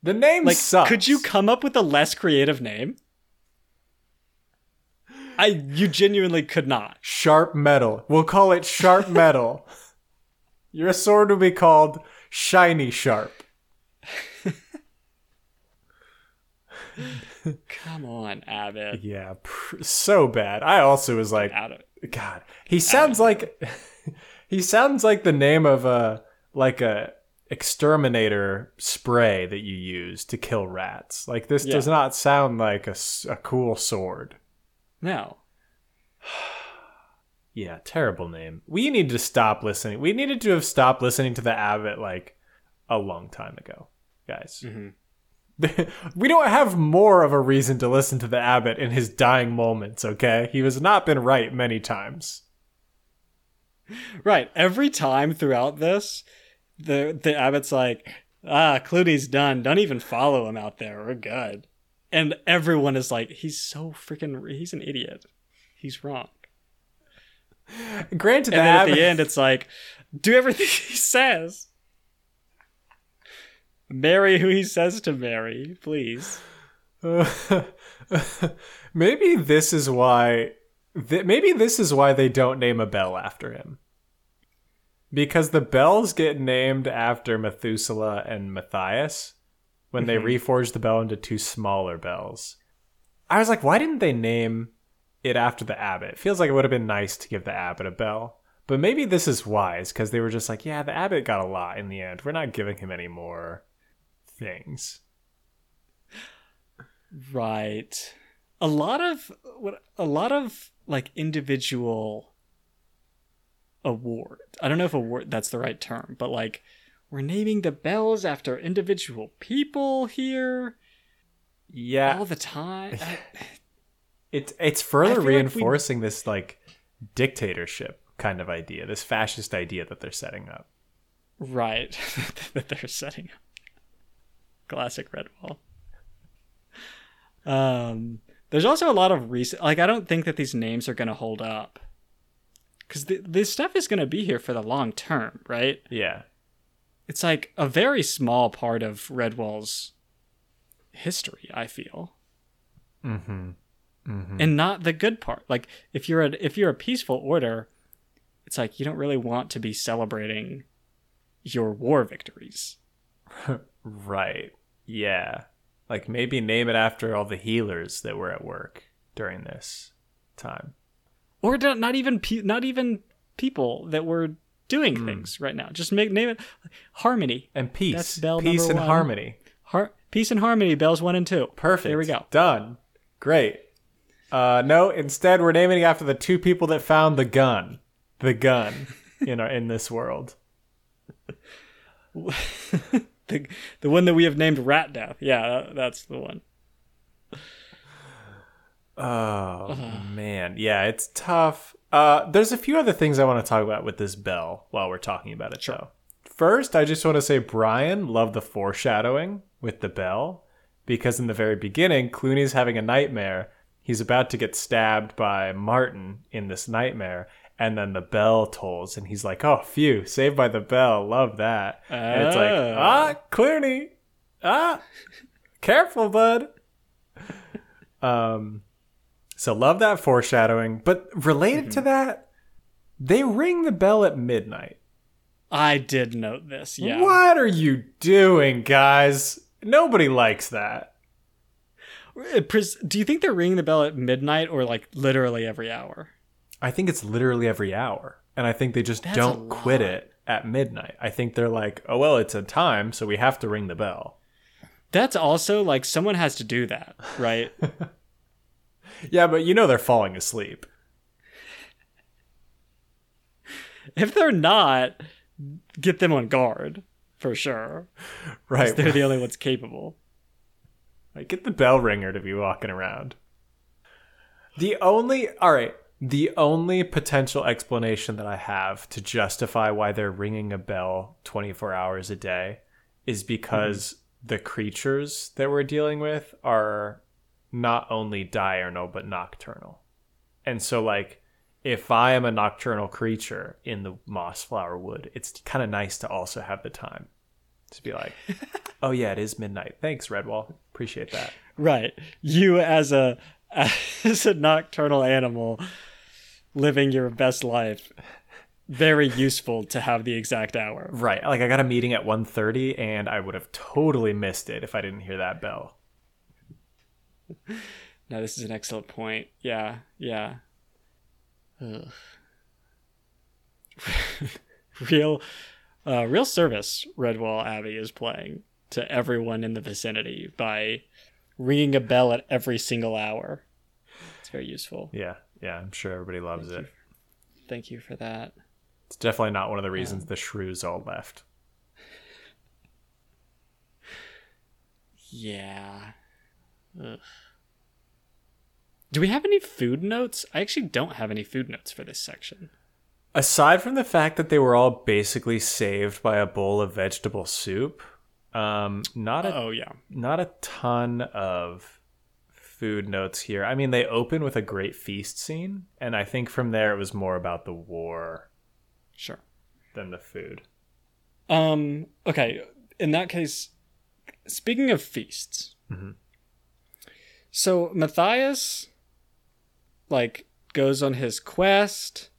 The name Like, sucks. could you come up with a less creative name? I you genuinely could not. Sharp metal. We'll call it sharp metal. *laughs* Your sword will be called shiny sharp. *laughs* Come on, Abbot. Yeah, pr- so bad. I also was like, Out of. God, he sounds like he sounds like the name of a like a exterminator spray that you use to kill rats. Like this does not sound like a, a cool sword. No. *sighs* Yeah, terrible name. We need to stop listening. We needed to have stopped listening to the Abbot like a long time ago, guys. Mm-hmm. *laughs* we don't have more of a reason to listen to the abbot in his dying moments. Okay, he has not been right many times. Right. Every time throughout this, the the Abbot's like, ah, Cluny's done. Don't even follow him out there. We're good. And everyone is like, he's so freaking he's an idiot. He's wrong. Granted, And the then at the end it's like, do everything *laughs* he says. Marry who he says to marry, please. *laughs* maybe this is why. Th- maybe this is why they don't name a bell after him. Because the bells get named after Methuselah and Matthias when they mm-hmm. reforged the bell into two smaller bells. I was like, why didn't they name it after the abbot? It feels like it would have been nice to give the abbot a bell. But maybe this is wise because they were just like, yeah, the abbot got a lot in the end. We're not giving him any more things. Right. A lot of what a lot of like individual award. I don't know if award that's the right term, but like we're naming the bells after individual people here Yeah, all the time. *laughs* I- It's it's further feel like we- reinforcing this like dictatorship kind of idea, this fascist idea that they're setting up. right. *laughs* that they're setting up. Classic Redwall. Um there's also a lot of recent like I don't think that these names are going to hold up. Cuz this stuff is going to be here for the long term, right? Yeah. it's like a very small part of Redwall's history, I feel. Mm-hmm. Mm-hmm. And not the good part. Like if you're a if you're a peaceful order, it's like you don't really want to be celebrating your war victories. Right. Yeah. Like maybe name it after all the healers that were at work during this time. Or don't- even pe- not even people that were doing things right now. Just make name it harmony. And peace. That's bell peace and one. harmony. Har- peace and harmony bells 1 and 2. Perfect. There we go. Done. Great. Uh, no, instead we're naming it after the two people that found the gun. The gun in our in this world. *laughs* The the one that we have named Rat Death. Yeah, that, that's the one. Oh man, yeah, it's tough. Uh, there's a few other things I want to talk about with this bell while we're talking about it. Though, first, I just want to say Brian loved the foreshadowing with the bell, because in the very beginning, Cluny's having a nightmare. He's about to get stabbed by Martin in this nightmare, and then the bell tolls, and he's like, "Oh, phew, saved by the bell. Love that." And it's like, Oh. "Ah, Cluny, ah, careful, bud." Um, so love that foreshadowing. But related to that, they ring the bell at midnight. I did note this. Yeah. What are you doing, guys? Nobody likes that. Uh, Do you think they're ringing the bell at midnight or like literally every hour? I think it's literally every hour. And I think they just That's don't quit it at midnight. I think they're like, oh, well, it's a time, so we have to ring the bell. That's also like someone has to do that, right? *laughs* Yeah, but you know they're falling asleep. if they're not, get them on guard for sure. Right. They're the only ones capable. Like, get the bell ringer to be walking around. The only, all right, the only potential explanation that I have to justify why they're ringing a bell 24 hours a day is because the creatures that we're dealing with are not only diurnal, but nocturnal. And so, like, if I am a nocturnal creature in the Mossflower Wood, it's kind of nice to also have the time to be like, *laughs* oh, yeah, it is midnight. Thanks, Redwall. Appreciate that. Right. You as a *laughs* as a nocturnal animal living your best life. Very useful to have the exact hour. Right. Like I got a meeting at 1.30 and I would have totally missed it if I didn't hear that bell. *laughs* No, this is an excellent point. Yeah, yeah. Ugh. *laughs* real, uh, real service. Redwall Abbey is playing to everyone in the vicinity by ringing a bell at every single hour. It's very useful. Yeah. Yeah. I'm sure everybody loves it. Thank you for that. It's definitely not one of the reasons the shrews all left. *laughs* Yeah. Ugh. Do we have any food notes? I actually don't have any food notes for this section. Aside from the fact that they were all basically saved by a bowl of vegetable soup, um, not a Oh yeah. not a ton of food notes here. I mean, they open with a great feast scene, and I think from there it was more about the war Sure. than the food. Um. Okay. In that case, speaking of feasts, Mhm. so Matthias, like, goes on his quest,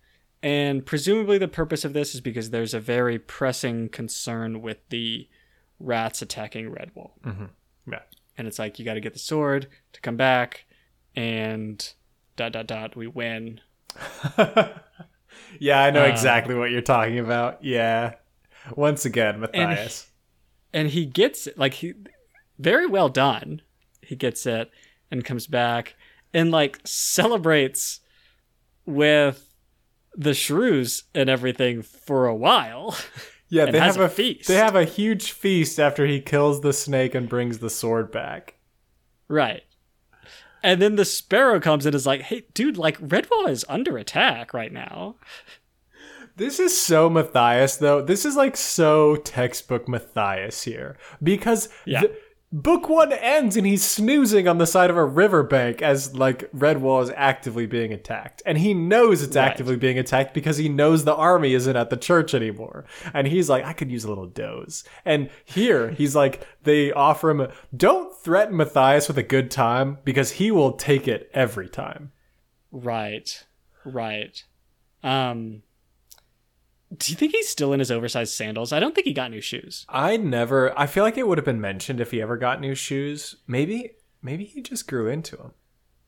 and presumably the purpose of this is because there's a very pressing concern with the rats attacking Redwall, Yeah. and it's like you got to get the sword to come back, and dot dot dot. We win. *laughs* yeah, I know Uh, exactly what you're talking about. Yeah. Once again, Matthias. and he gets it like he very well done he gets it and comes back and like celebrates with the shrews and everything for a while *laughs* yeah, they have a a feast. They have a huge feast after he kills the snake and brings the sword back. right and then the sparrow comes and is like hey dude like redwall is under attack right now This is so Matthias, though. This is like so textbook Matthias here because Yeah. the- book one ends and he's snoozing on the side of a riverbank as like Redwall is actively being attacked, and he knows it's Right. actively being attacked because he knows the army isn't at the church anymore, and he's like, I could use a little doze. And here he's like, they offer him, a, don't threaten Matthias with a good time because he will take it every time. right right um do you think he's still in his oversized sandals i don't think he got new shoes I never. I feel like it would have been mentioned if he ever got new shoes. Maybe, maybe he just grew into them.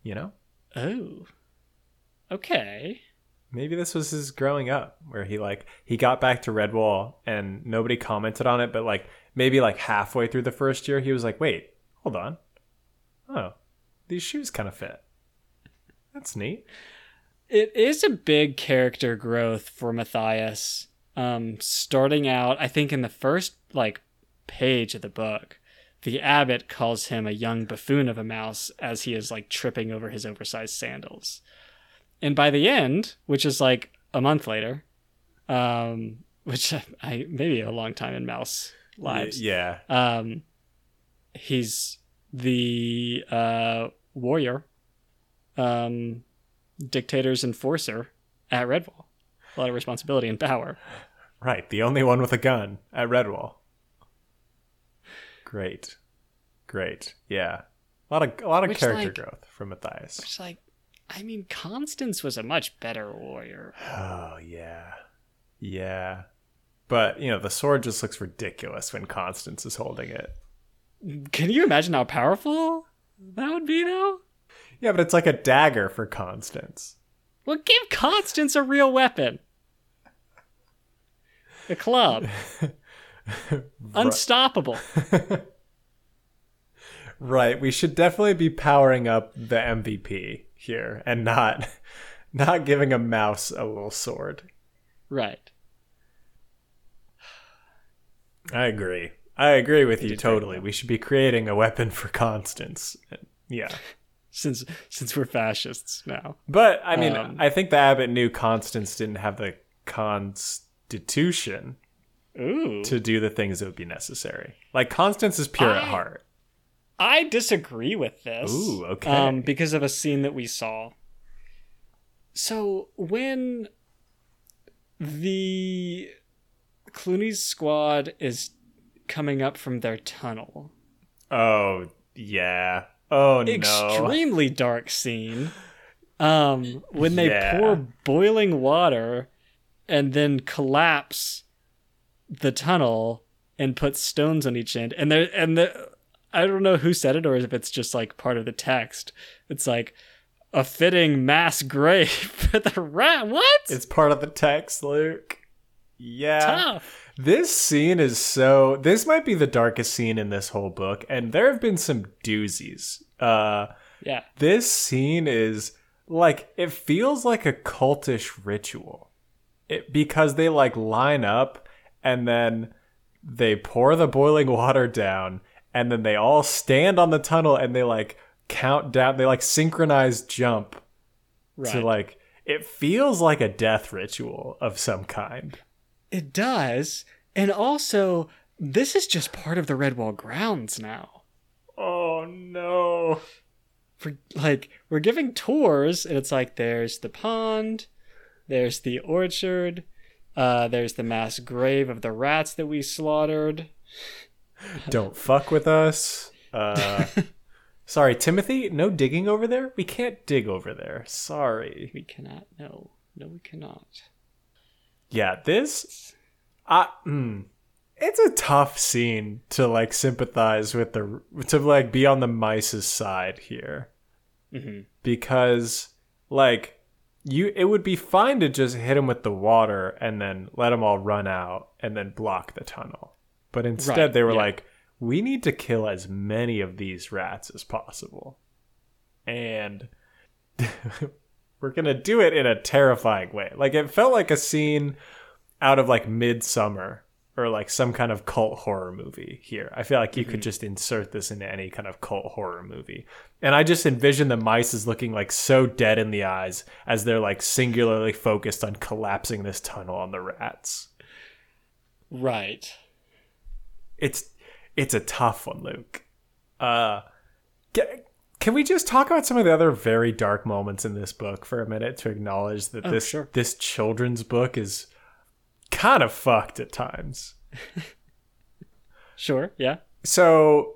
You know, oh okay maybe this was his growing up, where he like he got back to Redwall and nobody commented on it, but like maybe like halfway through the first year, he was like, "Wait, hold on, oh, these shoes kind of fit. That's neat." It is a big character growth for Matthias. Um, starting out, I think in the first like page of the book, the abbot calls him a young buffoon of a mouse as he is like tripping over his oversized sandals. And by the end, which is like a month later, um, *laughs* which I maybe a long time in mouse lives, Yeah, um, he's the uh, warrior, um, dictator's enforcer at Redwall. A lot of responsibility and power. Right, the only one with a gun at Redwall. Great, great, yeah. A lot of a lot of Which, character like- growth from Matthias. It's like, I mean, Constance was a much better warrior. Oh yeah, yeah. But you know, the sword just looks ridiculous when Constance is holding it. Can you imagine how powerful that would be, though? Yeah, but it's like a dagger for Constance. Well, give Constance a real weapon. A club. *laughs* Unstoppable. *laughs* Right, we should definitely be powering up the MVP here and not *laughs* not giving a mouse a little sword. Right. I agree. I agree with you totally. We should be creating a weapon for Constance. Yeah. Since since we're fascists now. But I mean, Um, I think the abbot knew Constance didn't have the constitution Ooh. to do the things that would be necessary. Like Constance is pure at heart. I disagree with this. Ooh, okay. Um, because of a scene that we saw. So when the Cluny's squad is coming up from their tunnel, Oh yeah. Oh no. extremely dark scene. Um, when they Yeah. pour boiling water and then collapse the tunnel and put stones on each end, and there and the I don't know who said it or if it's just like part of the text. It's like a fitting mass grave *laughs* for the rat. What? It's part of the text, Luke. Yeah. tough. This scene is so. This might be the darkest scene in this whole book, and there have been some doozies. Uh, Yeah. this scene is like it feels like a cultish ritual, it because they like line up and then they pour the boiling *laughs* water down, and then they all stand on the tunnel and they like count down. They like synchronize jump Right. to like. It feels like a death ritual of some kind. It does, and also this is just part of the Redwall grounds now. Oh no. for like we're giving tours and it's like there's the pond there's the orchard uh there's the mass grave of the rats that we slaughtered Don't fuck with us. Uh, *laughs* sorry, Timothy. No digging over there. We can't dig over there. Sorry. we cannot no no we cannot Yeah, this. I. mm, it's a tough scene to like sympathize with the to like be on the mice's side here hmm because like you it would be fine to just hit him with the water and then let them all run out and then block the tunnel but instead Right, they were yeah. like we need to kill as many of these rats as possible and *laughs* we're gonna do it in a terrifying way like it felt like a scene out of like Midsommar or like some kind of cult horror movie here. I feel like you could just insert this into any kind of cult horror movie. And I just envision the mice as looking like so dead in the eyes as they're like singularly focused on collapsing this tunnel on the rats. right It's it's a tough one, Luke. Uh can we just talk about some of the other very dark moments in this book for a minute to acknowledge that Oh, this sure. this children's book is kind of fucked at times. *laughs* sure yeah So,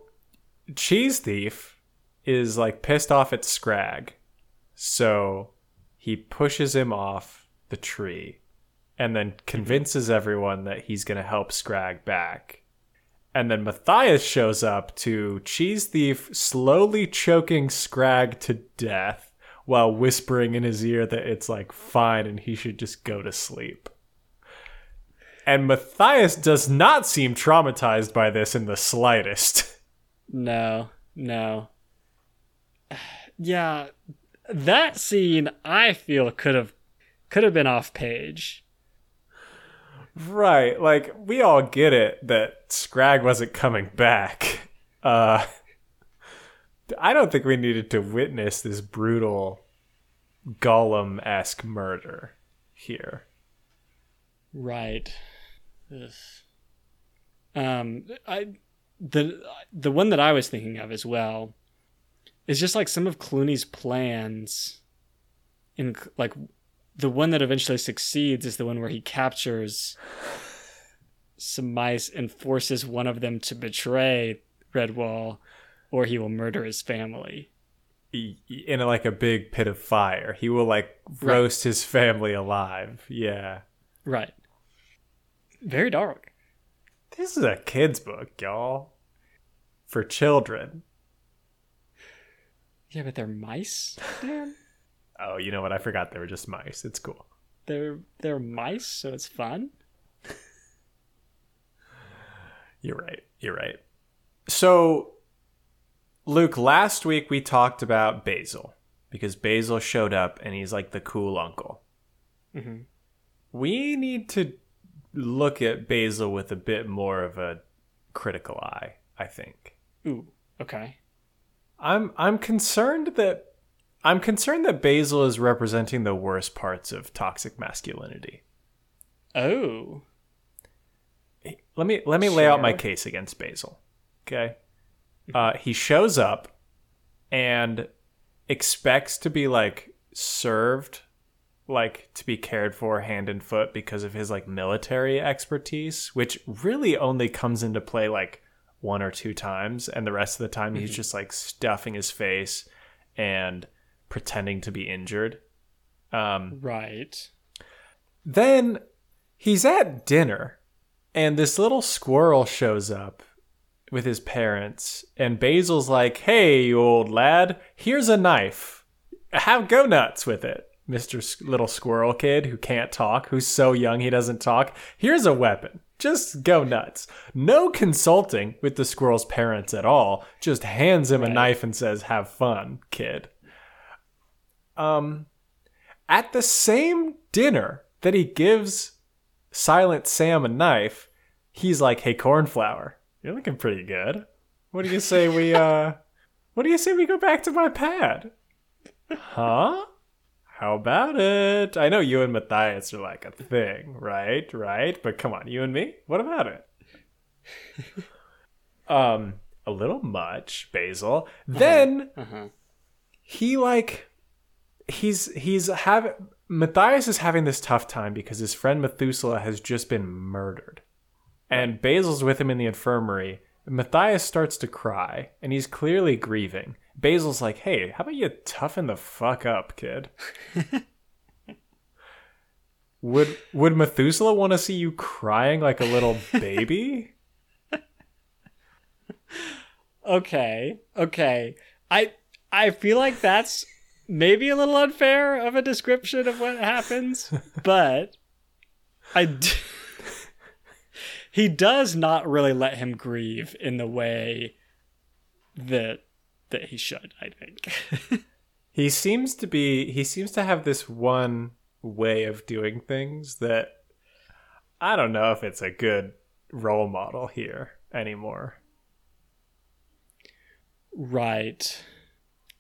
Cheese Thief is like pissed off at Scrag. So, he pushes him off the tree and then convinces everyone that he's going to help Scrag back. And then Matthias shows up to Cheese Thief slowly choking Scrag to death while whispering in his ear that it's like fine and he should just go to sleep. And Matthias does not seem traumatized by this in the slightest. *laughs* no no *sighs* yeah that scene i feel could have could have been off page right, like we all get it that Scrag wasn't coming back. Uh I don't think we needed to witness this brutal Gollum-esque murder here. Right. Ugh. Um, I the the one that I was thinking of as well is just like some of Cluny's plans in like the one that eventually succeeds is the one where he captures some mice and forces one of them to betray Redwall or he will murder his family. In like a big pit of fire. He will like roast right. his family alive. Yeah. Right. Very dark. This is a kid's book, y'all. For children. Yeah, but they're mice, Dan. *laughs* oh, you know what? I forgot they were just mice. It's cool. They're they're mice, so it's fun. *laughs* You're right. You're right. So, Luke, last week we talked about Basil because Basil showed up and he's like the cool uncle. Mm-hmm. We need to look at Basil with a bit more of a critical eye, I think. Ooh, okay. I'm I'm concerned that I'm concerned that Basil is representing the worst parts of toxic masculinity. Oh. Let me let me sure. lay out my case against Basil. Okay. Uh, he shows up and expects to be like served like to be cared for hand and foot because of his like military expertise, which really only comes into play like one or two times, and the rest of the time mm-hmm. he's just like stuffing his face and pretending to be injured. Um, right. Then he's at dinner, and this little squirrel shows up with his parents, and Basil's like, "Hey, old lad, here's a knife. Have go nuts with it." Mr. Little Squirrel Kid who can't talk, who's so young he doesn't talk. Here's a weapon. Just go nuts. No consulting with the squirrel's parents at all. Just hands him right. a knife and says, "Have fun, kid." Um at the same dinner that he gives Silent Sam a knife, he's like, "Hey cornflower, you're looking pretty good. What do you say we *laughs* uh what do you say we go back to my pad?" Huh? How about it? I know you and Matthias are like a thing, right? Right? But come on, you and me? What about it? *laughs* um, a little much, Basil. Uh-huh. Then uh-huh. he like he's he's having Matthias is having this tough time because his friend Methuselah has just been murdered. And Basil's with him in the infirmary. Matthias starts to cry, and he's clearly grieving. Basil's like, hey, how about you toughen the fuck up, kid? *laughs* would would Methuselah want to see you crying like a little baby? *laughs* okay. Okay. I I feel like that's maybe a little unfair of a description of what happens, *laughs* but I d- *laughs* he does not really let him grieve in the way that that he should, I think. *laughs* he seems to be he seems to have this one way of doing things that I don't know if it's a good role model here anymore. Right.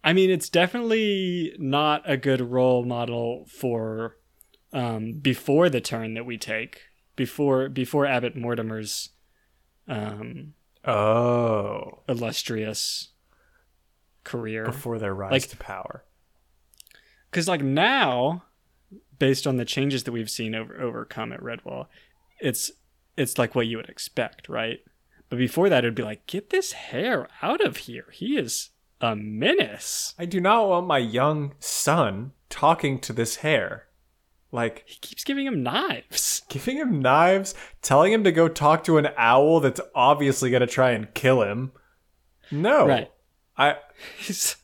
I mean, it's definitely not a good role model for um, before the turn that we take, before before Abbot Mortimer's um, oh illustrious career before their rise like, to power. Because like now, based on the changes that we've seen over overcome at Redwall, it's it's like what you would expect, right? But before that, it'd be like, get this hare out of here. He is a menace. I do not want my young son talking to this hare. Like he keeps giving him knives. *laughs* Giving him knives, telling him to go talk to an owl that's obviously going to try and kill him. No. Right. I he's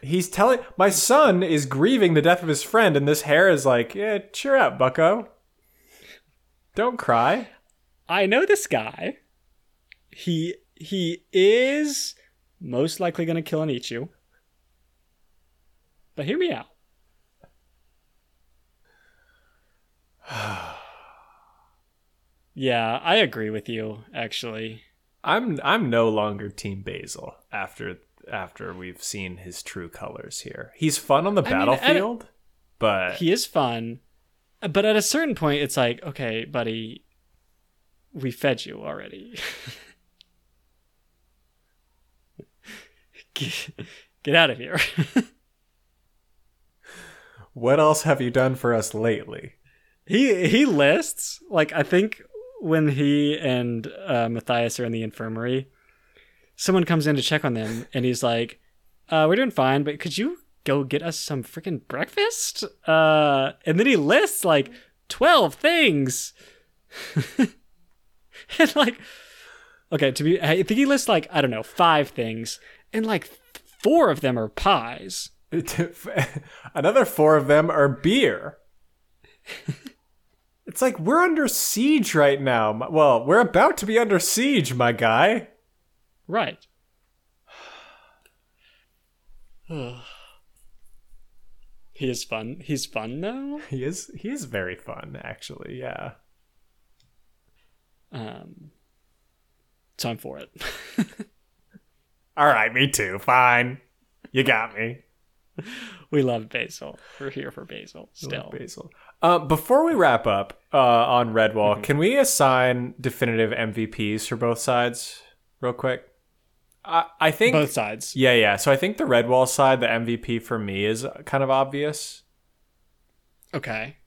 he's telling my son is grieving the death of his friend, and this hare is like, yeah, cheer up, Bucko. Don't cry. I know this guy. He he is most likely going to kill and eat you. But hear me out. *sighs* yeah, I agree with you. Actually, I'm I'm no longer Team Basil after after we've seen his true colors here. He's fun on the I battlefield, mean, but he is fun. But at a certain point, it's like, okay, buddy, we fed you already. *laughs* get, get out of here. *laughs* What else have you done for us lately? he he lists like I think when he and uh, Matthias are in the infirmary, someone comes in to check on them, and he's like, uh, "We're doing fine, but could you go get us some freaking breakfast?" Uh, and then he lists like twelve things, *laughs* and like, okay, to be, I think he lists like I don't know five things, and like four of them are pies. *laughs* Another four of them are beer. *laughs* it's like we're under siege right now. Well, we're about to be under siege, my guy. Right. *sighs* he is fun. He's fun though. He is he is very fun, actually. Yeah. Um, so I'm for it. *laughs* All right, me too. Fine. You got me. we love Basil. We're here for Basil still. Basil. Uh, before we wrap up uh, on Redwall, can we assign definitive MVPs for both sides, real quick? I, I think Both sides. Yeah, yeah. So I think the Redwall side, the MVP for me is kind of obvious. Okay.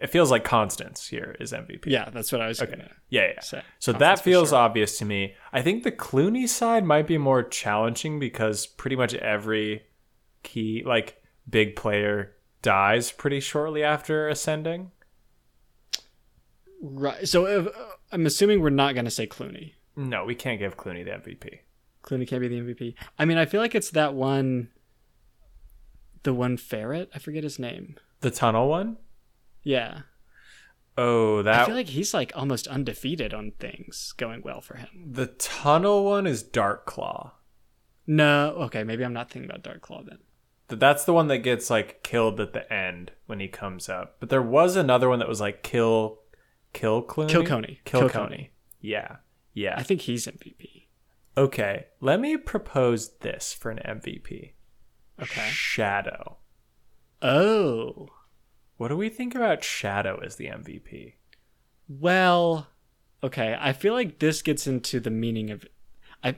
It feels like Constance here is MVP. Yeah, that's what I was gonna yeah, yeah. say. So Constance that feels sure. obvious to me. I think the Cluny side might be more challenging because pretty much every key, like big player, dies pretty shortly after ascending. right. So uh, I'm assuming we're not gonna say Cluny. No, we can't give Cluny the MVP. Cluny can't be the MVP. I mean, I feel like it's that one. The one ferret. I forget his name. The tunnel one. Yeah. Oh, that. I feel like he's like almost undefeated on things going well for him. the tunnel one is Darkclaw. No, okay, maybe I'm not thinking about Darkclaw then. Th- That's the one that gets like killed at the end when he comes up. But there was another one that was like kill, kill Cluny, Kill Coney. kill, Killconey. Coney. Yeah, yeah. I think he's MVP. Okay, let me propose this for an MVP. Okay. Shadow. Oh. What do we think about Shadow as the MVP? Well, okay. I feel like this gets into the meaning of I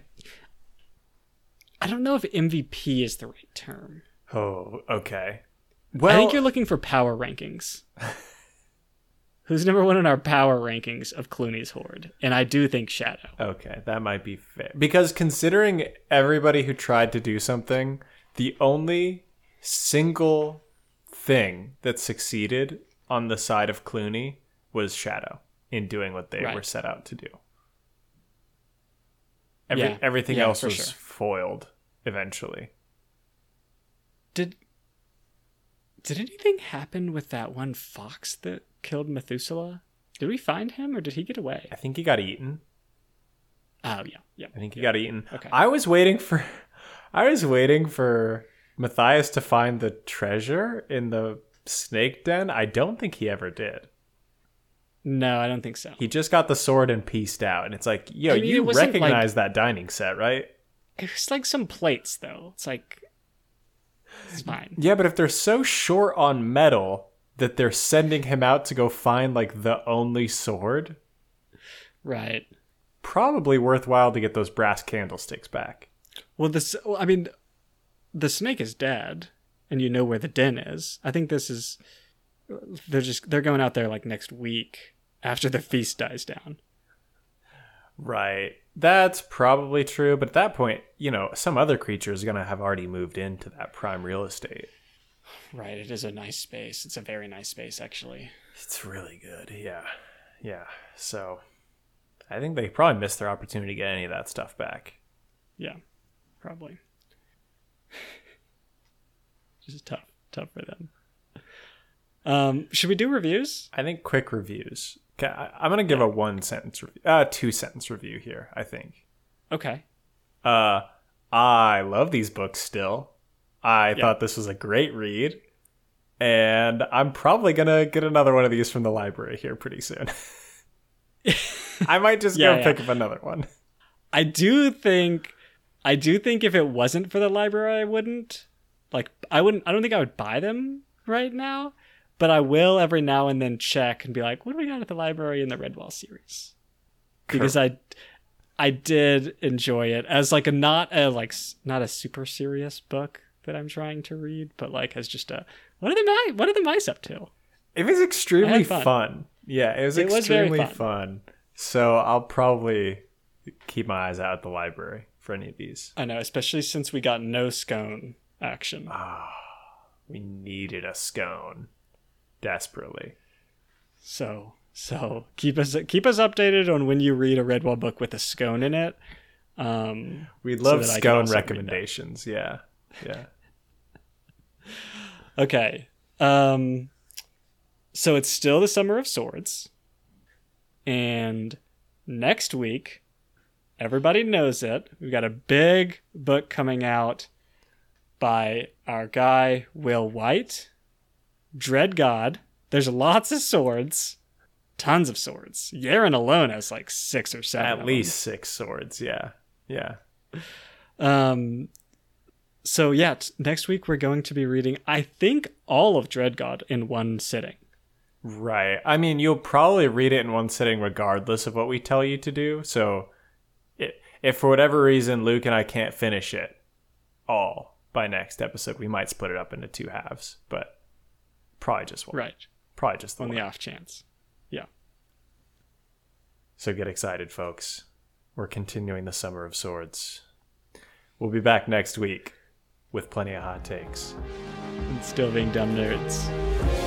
I don't know if MVP is the right term. Oh, okay. Well, I think you're looking for power rankings. *laughs* Who's number one in our power rankings of Cluny's horde? And I do think Shadow. okay, that might be fair. Because considering everybody who tried to do something, the only single thing that succeeded on the side of Cluny was Shadow in doing what they Right. were set out to do. Every, Yeah. Everything Yeah, else was sure. foiled eventually. Did did anything happen with that one fox that killed Methuselah? Did we find him or did he get away? I think he got eaten. Oh yeah, yeah. I think he got eaten. Okay. I was waiting for *laughs* I was waiting for Matthias to find the treasure in the snake den. I don't think he ever did. No, I don't think so. He just got the sword and pieced out. And it's like, yo, I mean, you recognize that dining set, right? It was like some plates though. It's like it's fine. Yeah, but if they're so short on metal that they're sending him out to go find like the only sword, Right. probably worthwhile to get those brass candlesticks back. Well, this. I mean, the snake is dead, and you know where the den is. I think this is. They're just they're going out there like next week after the feast dies down. Right. That's probably true, but at that point, you know, some other creature is going to have already moved into that prime real estate. Right. It is a nice space. It's a very nice space, actually. It's really good. Yeah. Yeah. So I think they probably missed their opportunity to get any of that stuff back. Yeah, probably. *laughs* just tough, tough for them. Um, should we do reviews? I think quick reviews. Okay, I, I'm going to give a one sentence review, uh, two sentence review here, I think. Okay. Uh, I love these books still. I thought this was a great read. And I'm probably going to get another one of these from the library here pretty soon. *laughs* *laughs* I might just Yeah, go yeah. pick up another one. I do think I do think if it wasn't for the library I wouldn't. Like I wouldn't I don't think I would buy them right now, but I will every now and then check and be like, what do we got at the library in the Redwall series? Because I I did enjoy it as like a not a like not a super serious book that I'm trying to read, but like as just a what are the mice what are the mice up to? It was extremely fun. fun. Yeah, it was It was extremely fun. fun. So I'll probably keep my eyes out at the library for any of these. I know, especially since we got no scone action. We needed a scone desperately. So so keep us keep us updated on when you read a Redwall book with a scone in it. Um, We'd So love that scone also read that. recommendations. Yeah, yeah. *laughs* okay. Um, so it's still the Summer of Swords, and next week, everybody knows it. We've got a big book coming out by our guy Will Wight, Dread God. There's lots of swords, tons of swords. Yerin alone has like six or seven. At least six swords. Yeah, yeah. Um, so yeah, t- next week we're going to be reading, I think, all of Dreadgod in one sitting. Right. I mean, you'll probably read it in one sitting regardless of what we tell you to do. So, if for whatever reason Luke and I can't finish it all by next episode, we might split it up into two halves. But probably just one. Right. Probably just the On one. the off chance. Yeah. So get excited, folks. We're continuing the Summer of Swords. We'll be back next week with plenty of hot takes. And still being dumb nerds.